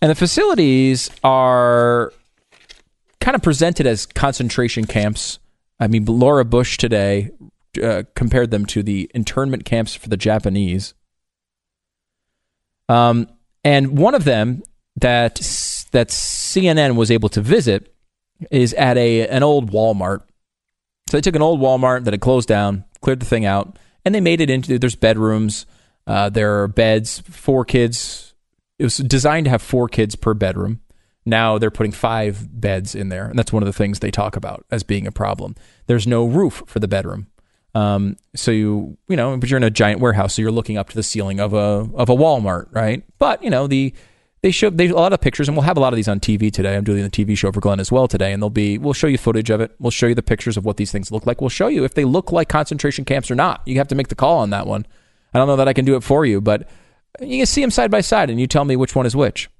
and the facilities are kind of presented as concentration camps. I mean, Laura Bush today uh, compared them to the internment camps for the Japanese. Um, and one of them that that CNN was able to visit is at a an old Walmart. So they took an old Walmart that had closed down, cleared the thing out, and they made it into there's bedrooms. Uh, there are beds, four kids. It was designed to have four kids per bedroom. Now they're putting five beds in there, and that's one of the things they talk about as being a problem. There's no roof for the bedroom, um, so you you know, but you're in a giant warehouse, so you're looking up to the ceiling of a of a Walmart, right? But you know the they show they a lot of pictures, and we'll have a lot of these on TV today. I'm doing the TV show for Glenn as well today, and they'll be we'll show you footage of it. We'll show you the pictures of what these things look like. We'll show you if they look like concentration camps or not. You have to make the call on that one. I don't know that I can do it for you, but you can see them side by side, and you tell me which one is which.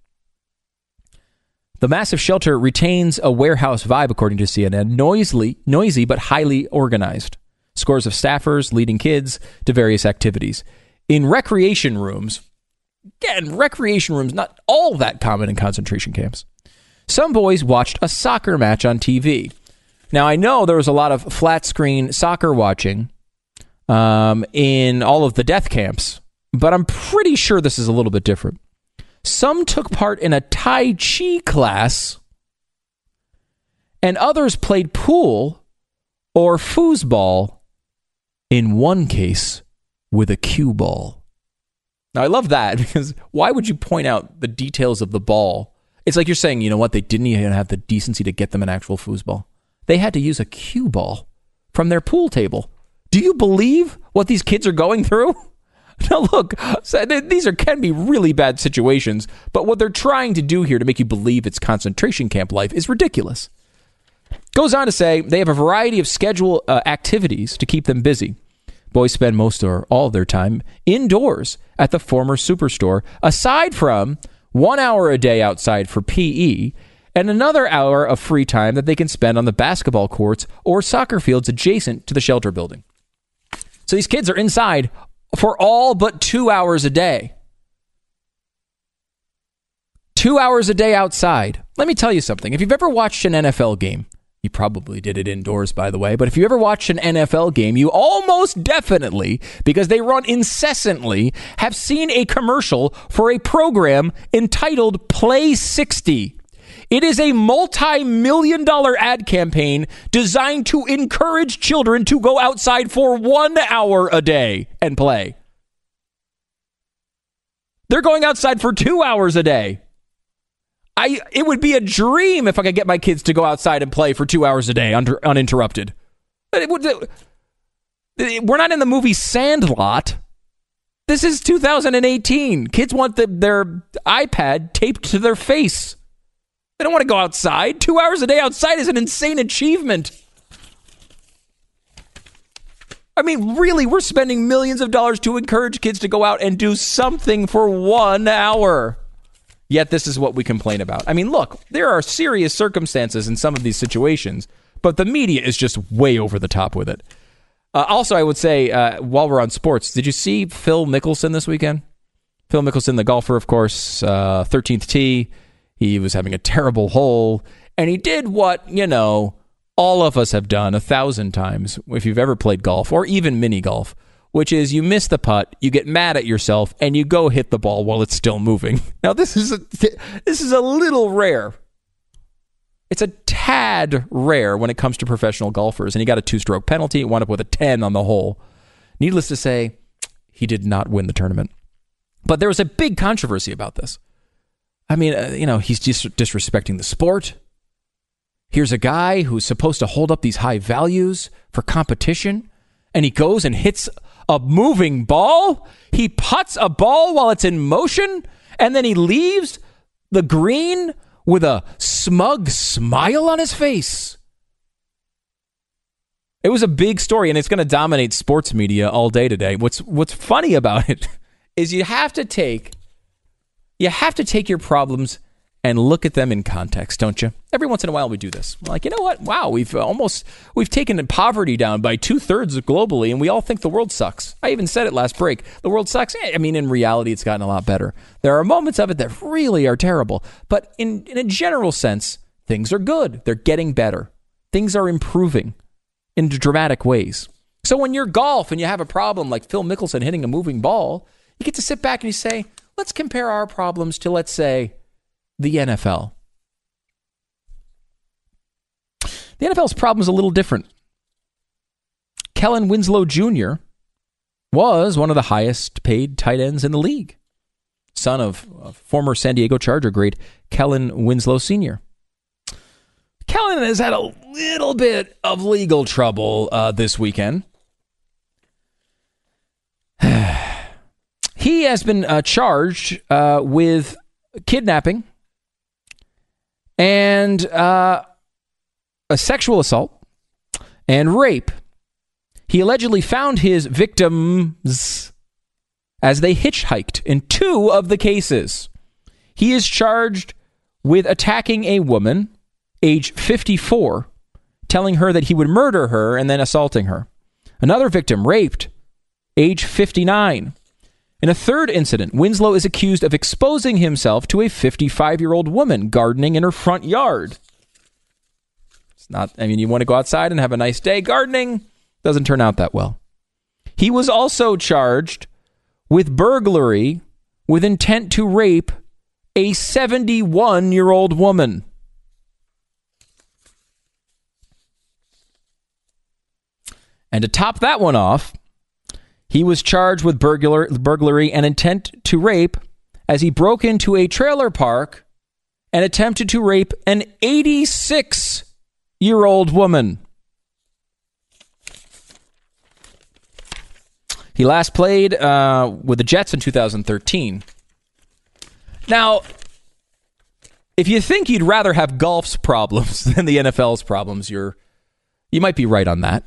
The massive shelter retains a warehouse vibe, according to CNN. Noisily, noisy but highly organized. Scores of staffers leading kids to various activities. In recreation rooms, Again, recreation rooms, not all that common in concentration camps. Some boys watched a soccer match on TV. Now, I know there was a lot of flat screen soccer watching um, in all of the death camps, but I'm pretty sure this is a little bit different. Some took part in a Tai Chi class, and others played pool or foosball, in one case, with a cue ball. Now, I love that because why would you point out the details of the ball? It's like you're saying, you know what? They didn't even have the decency to get them an actual foosball. They had to use a cue ball from their pool table. Do you believe what these kids are going through? Now, look, these are can be really bad situations, but what they're trying to do here to make you believe it's concentration camp life is ridiculous. Goes on to say they have a variety of schedule uh, activities to keep them busy. Boys spend most or all of their time indoors at the former superstore, aside from one hour a day outside for PE and another hour of free time that they can spend on the basketball courts or soccer fields adjacent to the shelter building. So these kids are inside for all but two hours a day. Two hours a day outside. Let me tell you something. If you've ever watched an NFL game, you probably did it indoors, by the way. But if you ever watched an NFL game, you almost definitely, because they run incessantly, have seen a commercial for a program entitled Play 60. It is a multi million dollar ad campaign designed to encourage children to go outside for one hour a day and play. They're going outside for two hours a day. I it would be a dream if I could get my kids to go outside and play for two hours a day under, uninterrupted. But it would, uh, we're not in the movie Sandlot. This is 2018. Kids want the, their iPad taped to their face. They don't want to go outside. Two hours a day outside is an insane achievement. I mean, really, we're spending millions of dollars to encourage kids to go out and do something for one hour. Yet, this is what we complain about. I mean, look, there are serious circumstances in some of these situations, but the media is just way over the top with it. Uh, also, I would say, uh, while we're on sports, did you see Phil Mickelson this weekend? Phil Mickelson, the golfer, of course, uh, 13th tee. He was having a terrible hole, and he did what, you know, all of us have done a thousand times if you've ever played golf or even mini golf, which is you miss the putt, you get mad at yourself, and you go hit the ball while it's still moving. Now, this is a, this is a little rare. It's a tad rare when it comes to professional golfers, and he got a two stroke penalty, it wound up with a 10 on the hole. Needless to say, he did not win the tournament. But there was a big controversy about this. I mean, uh, you know, he's dis- disrespecting the sport. Here's a guy who's supposed to hold up these high values for competition, and he goes and hits a moving ball. He puts a ball while it's in motion, and then he leaves the green with a smug smile on his face. It was a big story, and it's going to dominate sports media all day today. What's What's funny about it is you have to take you have to take your problems and look at them in context, don't you? Every once in a while we do this. We're like, you know what? Wow, we've uh, almost we've taken poverty down by two thirds globally, and we all think the world sucks. I even said it last break. The world sucks. Eh, I mean, in reality, it's gotten a lot better. There are moments of it that really are terrible, but in in a general sense, things are good. They're getting better. Things are improving in dramatic ways. So when you're golf and you have a problem like Phil Mickelson hitting a moving ball, you get to sit back and you say, let's compare our problems to, let's say, the NFL. The NFL's problem is a little different. Kellen Winslow Jr. was one of the highest paid tight ends in the league, son of, former San Diego Charger great Kellen Winslow Sr. Kellen has had a little bit of legal trouble uh, this weekend. He has been uh, charged uh, with kidnapping and uh, a sexual assault and rape. He allegedly found his victims as they hitchhiked in two of the cases. He is charged with attacking a woman, age 54, telling her that he would murder her and then assaulting her. Another victim raped, age 59. In a third incident, Winslow is accused of exposing himself to a 55 year old woman gardening in her front yard. It's not, I mean, you want to go outside and have a nice day gardening, doesn't turn out that well. He was also charged with burglary with intent to rape a 71 year old woman. And to top that one off, he was charged with burglar, burglary and intent to rape as he broke into a trailer park and attempted to rape an 86 year old woman. He last played uh, with the Jets in 2013. Now, if you think you'd rather have golf's problems than the NFL's problems, you're you might be right on that.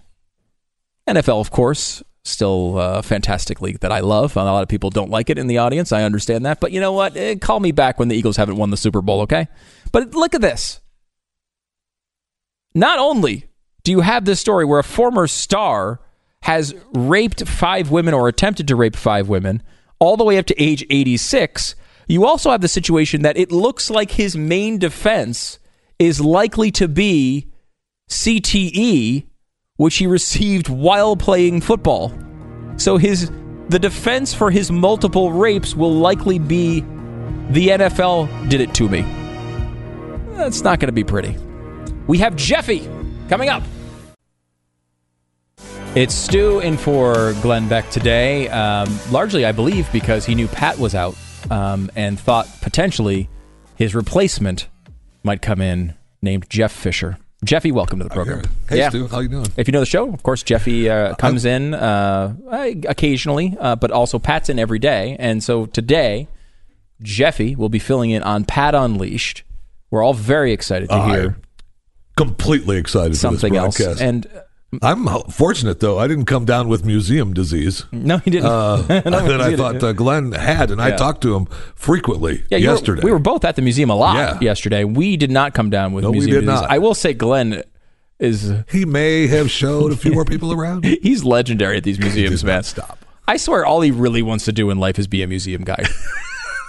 NFL, of course, still a fantastic league that I love. A lot of people don't like it in the audience. I understand that. But you know what? Eh, call me back when the Eagles haven't won the Super Bowl, okay? But look at this. Not only do you have this story where a former star has raped five women or attempted to rape five women all the way up to age 86, you also have the situation that it looks like his main defense is likely to be CTE which he received while playing football. So his the defense for his multiple rapes will likely be the NFL did it to me. That's not going to be pretty. We have Jeffy coming up. It's Stu in for Glenn Beck today, um, largely, I believe, because he knew Pat was out um, and thought potentially his replacement might come in named Jeff Fisher. Jeffy, welcome to the program. Hey, yeah. Stu, how you doing? If you know the show, of course, Jeffy uh, comes in uh, occasionally, uh, but also Pat's in every day. And so today, Jeffy will be filling in on Pat Unleashed. We're all very excited to hear. completely excited something else. And I'm fortunate though; I didn't come down with museum disease. No, he didn't. Uh, that I thought uh, Glenn had, and yeah. I talked to him frequently yeah, yesterday. Were, we were both at the museum a lot yeah. yesterday. We did not come down with no, museum we did disease. Not. I will say, Glenn is. He may have showed a few more people around. He's legendary at these museums, man. Stop. I swear, all he really wants to do in life is be a museum guy.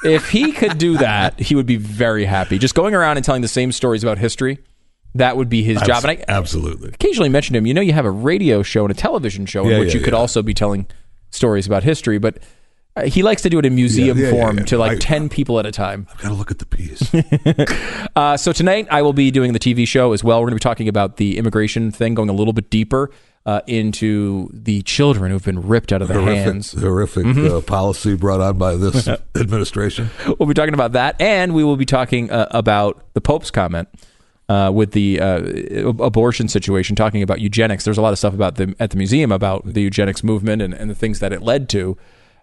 if he could do that, he would be very happy. Just going around and telling the same stories about history that would be his Abs- job. And I absolutely occasionally mentioned him. You know, you have a radio show and a television show yeah, in which yeah, you could yeah. also be telling stories about history, but. Uh, he likes to do it in museum form to like I, 10 people at a time. I've got to look at the piece. uh, so tonight I will be doing the TV show as well. We're going to be talking about the immigration thing, going a little bit deeper uh, into the children who've been ripped out of their horrific, hands. Horrific mm-hmm. uh, policy brought on by this administration. We'll be talking about that, and we will be talking uh, about the Pope's comment. Uh, with the uh, abortion situation, talking about eugenics. There's a lot of stuff about the at the museum about the eugenics movement and, and the things that it led to.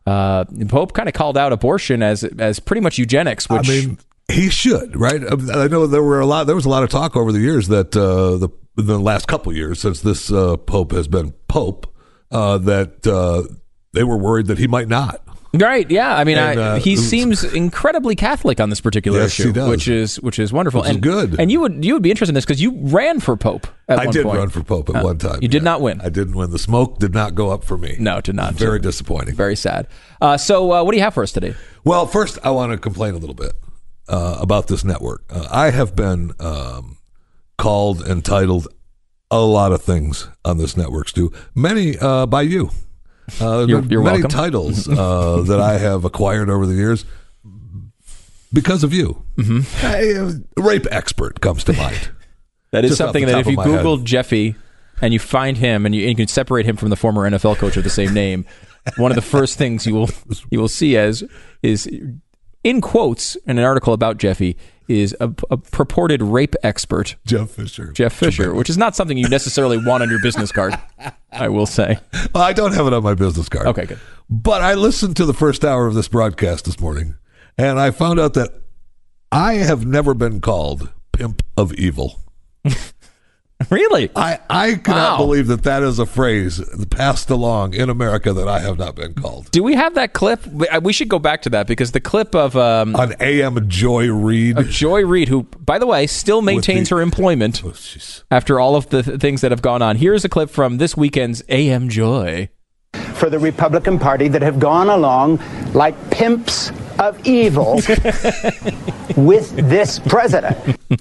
Uh, Pope kind of called out abortion as as pretty much eugenics, which I mean, he should, right? I know there were a lot. There was a lot of talk over the years that uh, the the last couple years since this uh, Pope has been Pope uh, that uh, they were worried that he might not. Right. Yeah. I mean, And, I, uh, he seems incredibly Catholic on this particular Yes, issue, he does. which is which is wonderful Which is and good. And you would you would be interested in this because you ran for Pope. At I did point. run for Pope at Uh, one time. You did yeah. not win. I didn't win. The smoke did not go up for me. No, it did not. Very disappointing. Very sad. Uh, so, uh, what do you have for us today? Well, first, I want to complain a little bit uh, about this network. Uh, I have been um, called and titled a lot of things on this network, Stu. Many uh, by you. Uh, You're- there are you're many welcome. titles uh, that I have acquired over the years because of you. Mm-hmm. rape expert comes to mind. That is Just something that if you my head. Google Jeffy and you find him and you, and you can separate him from the former NFL coach of the same name, one of the first things you will you will see as is in quotes in an article about Jeffy is a, a purported rape expert, Jeff Fisher. Jeff Fisher, which is not something you necessarily want on your business card. I will say. Well, I don't have it on my business card. Okay, good. But I listened to the first hour of this broadcast this morning, and I found out that I have never been called pimp of evil. Really? I, I cannot Wow. believe that that is a phrase passed along in America that I have not been called. Do we have that clip? We- should go back to that because the clip of um, On AM Joy Reid. of Joy Reid, who, by the way, still maintains the- her employment Oh, after all of the th- things that have gone on. Here's a clip from this weekend's AM Joy. for the Republican Party that have gone along like pimps of evil with this president.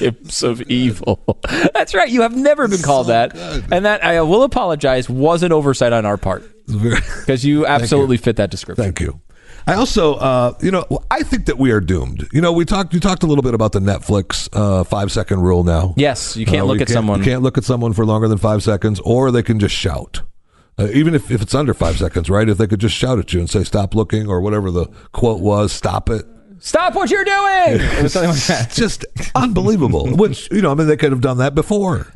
Pimps of evil. That's right. You have never been called that, and that I will apologize was an oversight on our part because you absolutely fit that description. Thank you. I also, uh, you know, I think that we are doomed. You know, we talked. You talked a little bit about the Netflix uh, five second rule. Now, Yes, you can't Uh, look at someone. You can't look at someone for longer than five seconds, or they can just shout. Uh, even if, if it's under five seconds, right? If they could just shout at you and say "stop looking" or whatever the quote was, "stop it." Stop what you're doing. It was something like that. It's just unbelievable. Which you know, I mean, they could have done that before.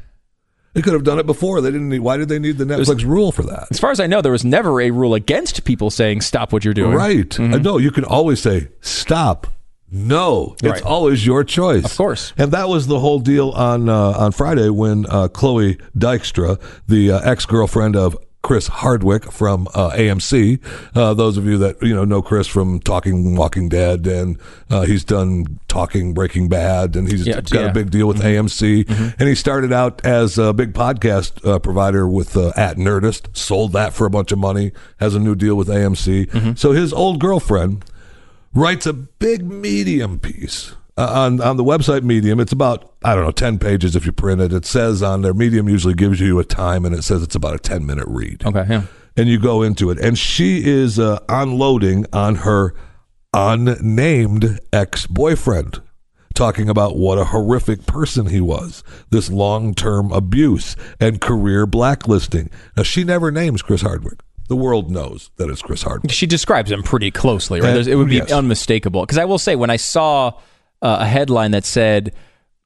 They could have done it before. They didn't need. Why did they need the Netflix rule for that? As far as I know, there was never a rule against people saying "stop what you're doing." Right. Uh, no, you can always say stop. No, it's Right. always your choice. Of course. And that was the whole deal on uh, on Friday when uh, Chloe Dykstra, the uh, ex girlfriend of Chris Hardwick from uh, AMC, uh, those of you that you know know Chris from Talking Walking Dead, and uh, he's done Talking Breaking Bad, and he's Yeah, got yeah. Mm-hmm. a big deal with AMC, and he started out as a big podcast uh, provider with uh, at Nerdist, sold that for a bunch of money, has a new deal with AMC. Mm-hmm. So his old girlfriend writes a big medium piece uh, on on the website medium it's about i don't know 10 pages if you print it it says on there medium usually gives you a time and it says it's about a 10 minute read Okay. Yeah. and you go into it and she is uh, unloading on her unnamed ex-boyfriend talking about what a horrific person he was this long-term abuse and career blacklisting now she never names chris hardwick the world knows that it's chris hardwick She describes him pretty closely, right? There's- it would be yes. unmistakable. Because I will say, when I saw uh, a headline that said,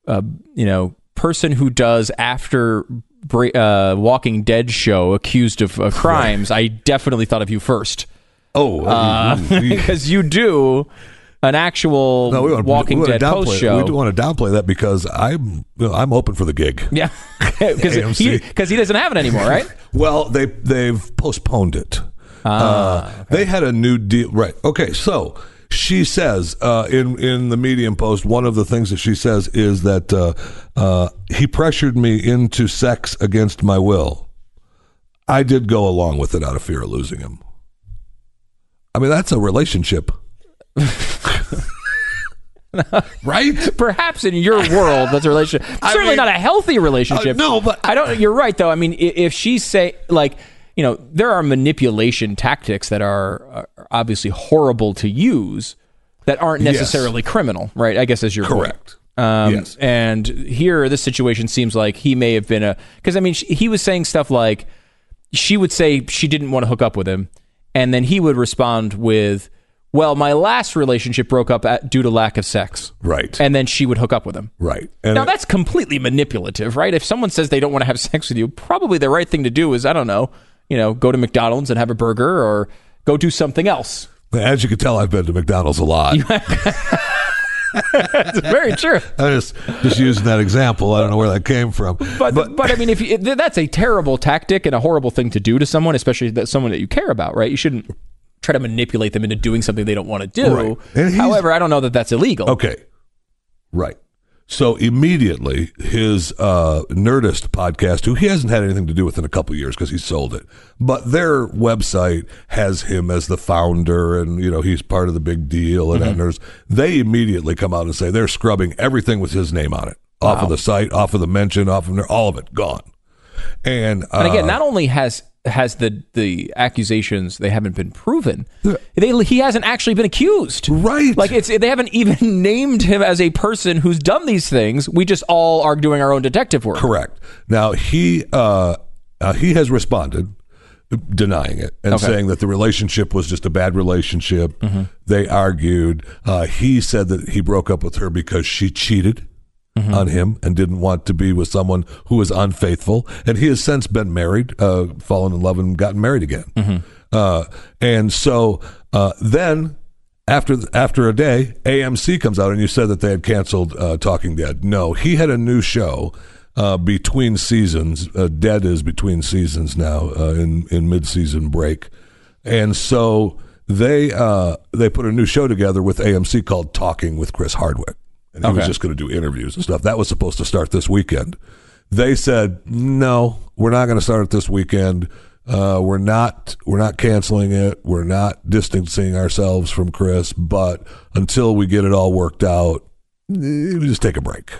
uh, you know, person who does after uh, Walking Dead show accused of uh, crimes, I definitely thought of you first. Oh, because you do an actual No, we want, Walking we want Dead downplay, post We show. do want to downplay that because I'm you know, I'm open for the gig. Yeah, because he, he doesn't have it anymore, right? Well, they they've postponed it. Ah, uh, They had a new deal, right? Okay, so she says uh, in in the Medium post, one of the things that she says is that uh, uh, he pressured me into sex against my will. I did go along with it out of fear of losing him. I mean, that's a relationship. right? Perhaps in your world, that's a relationship. I Certainly mean- not a healthy relationship. Uh, no, but- I don't. You're right, though. I mean, if she's say like, you know, there are manipulation tactics that are, are obviously horrible to use that aren't Yes. necessarily criminal, right? I guess as your point. Correct. Um, Yes. And here, this situation seems like he may have been a because I mean, she, he was saying stuff like she would say she didn't want to hook up with him, and then he would respond with, "Well, my last relationship broke up at, due to lack of sex." Right. And then she would hook up with him. Right. And now that's completely manipulative, right? If someone says they don't want to have sex with you, probably the right thing to do is I don't know, you know, go to McDonald's and have a burger or go do something else. as you can tell, I've been to McDonald's a lot. It's very true. I'm just just using that example. I don't know where that came from. But, but but I mean, if you, that's a terrible tactic and a horrible thing to do to someone, especially that someone that you care about, right? You shouldn't try to manipulate them into doing something they don't want to do. Right. However, I don't know that that's illegal. Okay. Right. So immediately, his uh, Nerdist podcast, who he hasn't had anything to do with in a couple years because he sold it, but their website has him as the founder, and you know he's part of the big deal. And Nerdist, they immediately come out and say they're scrubbing everything with his name on it, off of the site, off of the mention, off of all of it gone. And, uh, And again, not only has has the the accusations they haven't been proven, they he hasn't actually been accused. Right. Like it's they haven't even named him as a person who's done these things. We just all are doing our own detective work. Correct. Now he uh, uh, he has responded denying it and Okay. saying that the relationship was just a bad relationship. Mm-hmm. They argued. Uh, he said that he broke up with her because she cheated. Mm-hmm. On him and didn't want to be with someone who was unfaithful, and he has since been married, uh, fallen in love, and gotten married again. Mm-hmm. Uh, and so uh, then after after a day, AMC comes out and you said that they had canceled uh, Talking Dead. No, he had a new show uh, between seasons. Uh, Dead is between seasons now uh, in in mid season break, and so they uh, they put a new show together with AMC called Talking with Chris Hardwick, and he was just going to do interviews and stuff. That was supposed to start this weekend. They said no, we're not going to start it this weekend. Uh, we're not we're not canceling it. We're not distancing ourselves from Chris, but until we get it all worked out, eh, we just take a break.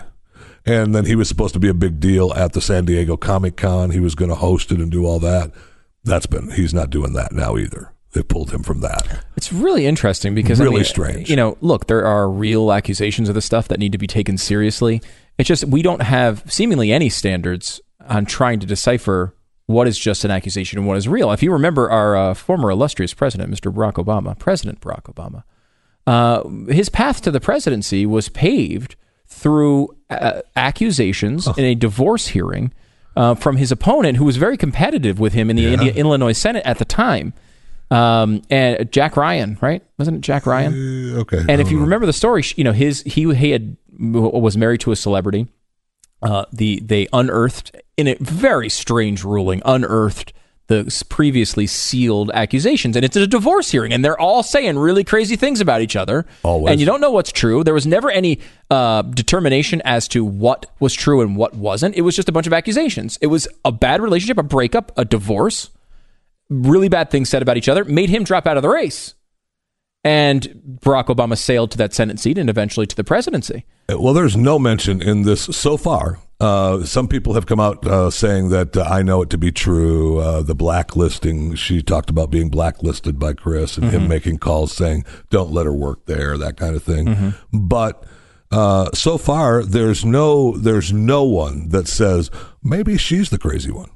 And then he was supposed to be a big deal at the San Diego Comic Con. He was going to host it and do all that. That's been he's not doing that now either. They pulled him from that. It's really interesting because I Really mean, strange. You know, look, there are real accusations of this stuff that need to be taken seriously. It's just we don't have seemingly any standards on trying to decipher what is just an accusation and what is real. If you remember our uh, former illustrious president, Mr. Barack Obama, President Barack Obama, uh, his path to the presidency was paved through uh, accusations in a divorce hearing uh, from his opponent, who was very competitive with him in the Yeah. Illinois Senate at the time. Um, and Jack Ryan, right? Wasn't it Jack Ryan? Uh, okay. And if you remember the story, you know his he he had was married to a celebrity. Uh, the they unearthed in a very strange ruling, unearthed the previously sealed accusations, and it's a divorce hearing, and they're all saying really crazy things about each other, Always. and you don't know what's true. There was never any uh, determination as to what was true and what wasn't. It was just a bunch of accusations. It was a bad relationship, a breakup, a divorce, really bad things said about each other, made him drop out of the race. And Barack Obama sailed to that Senate seat and eventually to the presidency. Well, there's no mention in this so far. Uh, some people have come out uh, saying that uh, I know it to be true. Uh, the blacklisting, she talked about being blacklisted by Chris and him making calls saying, don't let her work there, that kind of thing. But uh, so far, there's no, there's no one that says maybe she's the crazy one.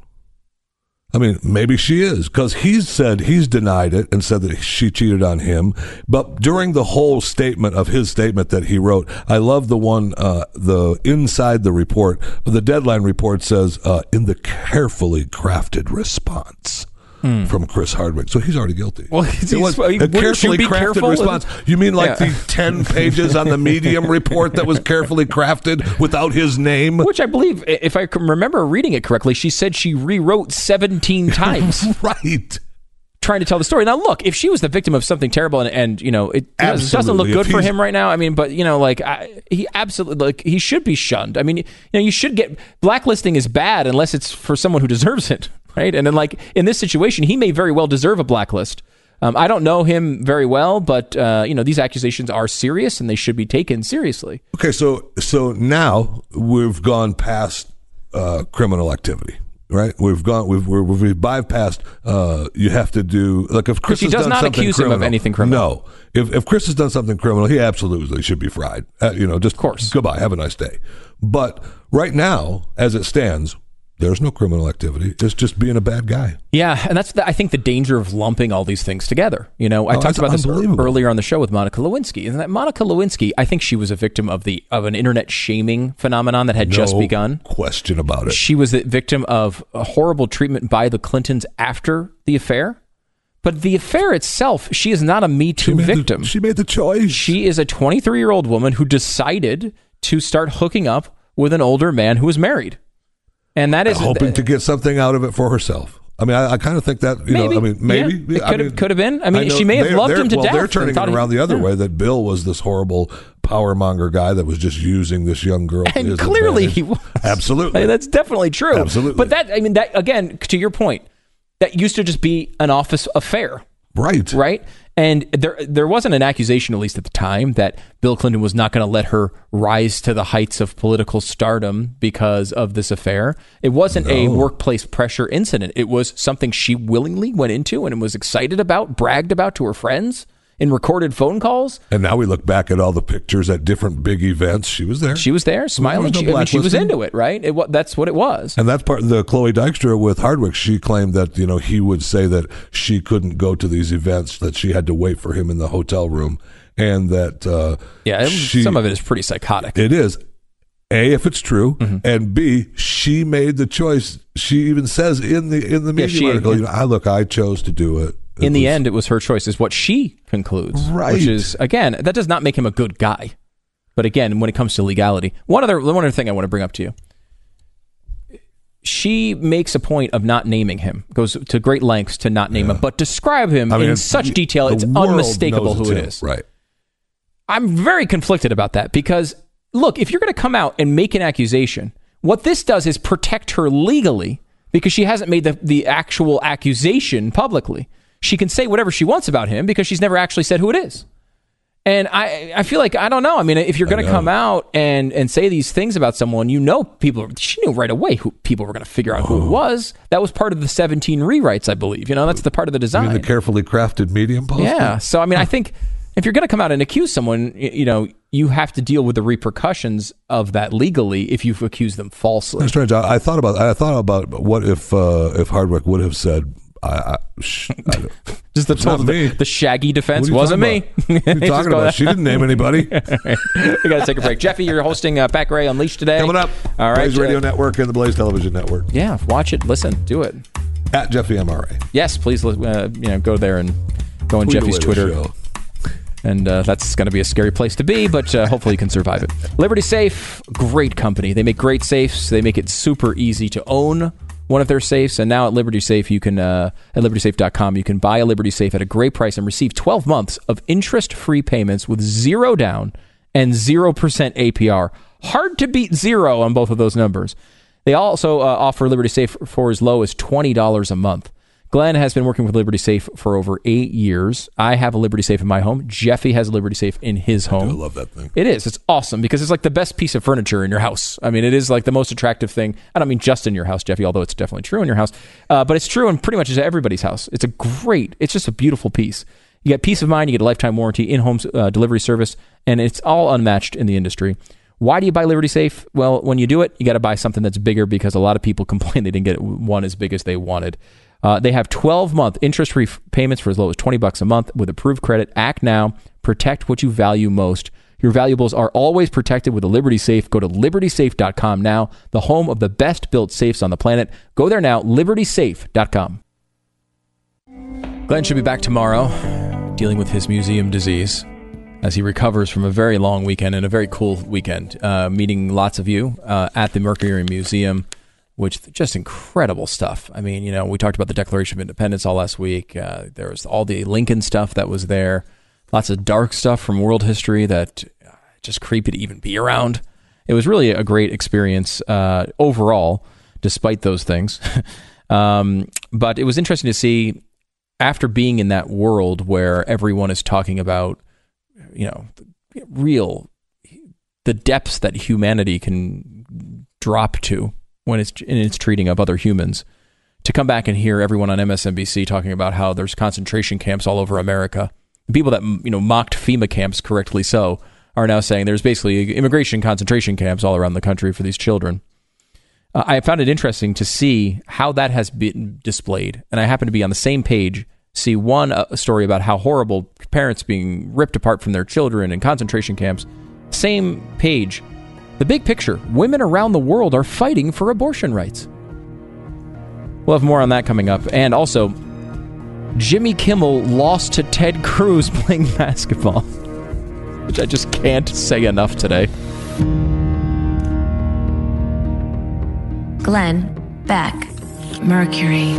I mean, maybe she is because he's said he's denied it and said that she cheated on him. But during the whole statement of his statement that he wrote, I love the one, uh, the inside the report, the deadline report says, uh, in the carefully crafted response. Hmm. From Chris Hardwick, so he's already guilty. Well, it was a carefully crafted careful? response. You mean like Yeah. the ten pages on the Medium report that was carefully crafted without his name? Which I believe, if I can remember reading it correctly, she said she rewrote 17 times right. trying to tell the story. Now, look, if she was the victim of something terrible and, and you know, it does- doesn't look good for him right now, I mean, but, you know, like, I, he absolutely, like, he should be shunned. I mean, you know, you should get, blacklisting is bad unless it's for someone who deserves it, right? And then, like, in this situation, he may very well deserve a blacklist. Um, I don't know him very well, but, uh, you know, these accusations are serious and they should be taken seriously. Okay, so so now we've gone past uh, criminal activity, right? We've gone we've we're, we've bypassed. Uh, you have to do like if Chris he has does done not something accuse him of anything criminal. No, if if Chris has done something criminal, he absolutely should be fried. Uh, you know, just of course. Goodbye. Have a nice day. But right now, as it stands, there's no criminal activity. It's just being a bad guy. Yeah, and that's the, I think the danger of lumping all these things together. You know, I Oh, talked about this earlier on the show with Monica Lewinsky, and that Monica Lewinsky, I think she was a victim of the of an internet shaming phenomenon that had just begun. Question about it. She was the victim of a horrible treatment by the Clintons after the affair. But the affair itself, she is not a Me Too the- victim. she made the choice. She is a 23 year old woman who decided to start hooking up with an older man who was married. And that is hoping to get something out of it for herself. I mean, I, I kind of think that you Maybe. know. I mean, maybe Yeah. It could have- mean, could have been. I mean, know she may have loved him to well, death They're turning it he- around the other yeah. way. That Bill was this horrible power monger guy that was just using this young girl. And clearly advantage. he was. Absolutely. Like, that's definitely true. Absolutely. But that, I mean, that again, to your point, that used to just be an office affair, right? right? And there, there wasn't an accusation, at least at the time, that Bill Clinton was not going to let her rise to the heights of political stardom because of this affair. It wasn't a workplace pressure incident. It was something she willingly went into and was excited about, bragged about to her friends in recorded phone calls. And now we look back at all the pictures at different big events. She was there. She was there, smiling. no she, I mean, she was into it, right? It, that's what it was. And that's part of the Chloe Dykstra with Hardwick. She claimed that, you know, he would say that she couldn't go to these events, that she had to wait for him in the hotel room. And that, uh, Yeah, it, she- some of it is pretty psychotic. It is. A, if it's true, Mm-hmm. and B, she made the choice. She even says in the in the Yeah, media she- article, you know, I look, I chose to do it. It in the end, it was her choice, is what she concludes. Right. Which is again, that does not make him a good guy. But again, when it comes to legality, one other one other thing I want to bring up to you. She makes a point of not naming him, goes to great lengths to not name him, but describe him I mean, in such detail, it's unmistakable who it him. Right. I'm very conflicted about that because look, if you're going to come out and make an accusation, what this does is protect her legally because she hasn't made the, the actual accusation publicly. She can say whatever she wants about him because she's never actually said who it is. And I, I feel like I don't know. I mean, if you're going to come out and, and say these things about someone, you know, people. She knew right away who people were going to figure out who Oh. it was. That was part of the 17 rewrites, I believe. You know, that's the part of the design. the carefully crafted medium post. Yeah. So I mean, I think if you're going to come out and accuse someone, you know, you have to deal with the repercussions of that legally if you've accused them falsely. That's strange. I, I thought about. I thought about what if uh, if Hardwick would have said, "I." I, sh- I Just the total, me. the, the shaggy defense wasn't me. talking about? What are you talking about? that- She didn't name anybody. we got to take a break. Jeffy, you're hosting uh, Pat Gray Unleashed today. Coming up, All right. Blaze Radio Network and the Blaze Television Network yeah, watch it, listen, do it. at Jeffy MRA. Yes, please. Uh, you know, go there and go on Tweet Jeffy's Twitter. And uh, that's going to be a scary place to be, but uh, hopefully you can survive it. Liberty Safe, great company. They make great safes. They make it super easy to own one of their safes, and now at Liberty Safe, you can uh, at libertysafe.com, you can buy a Liberty Safe at a great price and receive 12 months of interest-free payments with zero down and zero percent APR. Hard to beat zero on both of those numbers. They also uh, offer Liberty Safe for as low as twenty dollars a month. Glenn has been working with Liberty Safe for over eight years. I have a Liberty Safe in my home. Jeffy has a Liberty Safe in his home. I love that thing. It is. It's awesome because it's like the best piece of furniture in your house. I mean, it is like the most attractive thing. I don't mean just in your house, Jeffy, although it's definitely true in your house, uh, but it's true in pretty much everybody's house. It's a great, it's just a beautiful piece. You get peace of mind, you get a lifetime warranty, in home uh, delivery service, and it's all unmatched in the industry. Why do you buy Liberty Safe? Well, when you do it, you got to buy something that's bigger because a lot of people complain they didn't get one as big as they wanted. Uh, they have 12 month interest free payments for as low as 20 bucks a month with approved credit. Act now. Protect what you value most. Your valuables are always protected with a Liberty Safe. Go to libertysafe.com now, the home of the best built safes on the planet. Go there now, libertysafe.com. Glenn should be back tomorrow dealing with his museum disease as he recovers from a very long weekend and a very cool weekend, uh, meeting lots of you uh, at the Mercury Museum, which just incredible stuff. I mean, you know, we talked about the Declaration of Independence all last week. Uh, there was all the Lincoln stuff that was there, lots of dark stuff from world history that just creepy to even be around. It was really a great experience uh, overall, despite those things. um, but it was interesting to see after being in that world where everyone is talking about, you know, real the depths that humanity can drop to when it's in its treating of other humans. To come back and hear everyone on MSNBC talking about how there's concentration camps all over America, people that you know mocked FEMA camps correctly so are now saying there's basically immigration concentration camps all around the country for these children. Uh, I found it interesting to see how that has been displayed, and I happen to be on the same page. See one uh, story about how horrible parents being ripped apart from their children in concentration camps. Same page, the big picture: women around the world are fighting for abortion rights. We'll have more on that coming up, and also Jimmy Kimmel lost to Ted Cruz playing basketball, which I just can't say enough today. Glenn Beck, Mercury.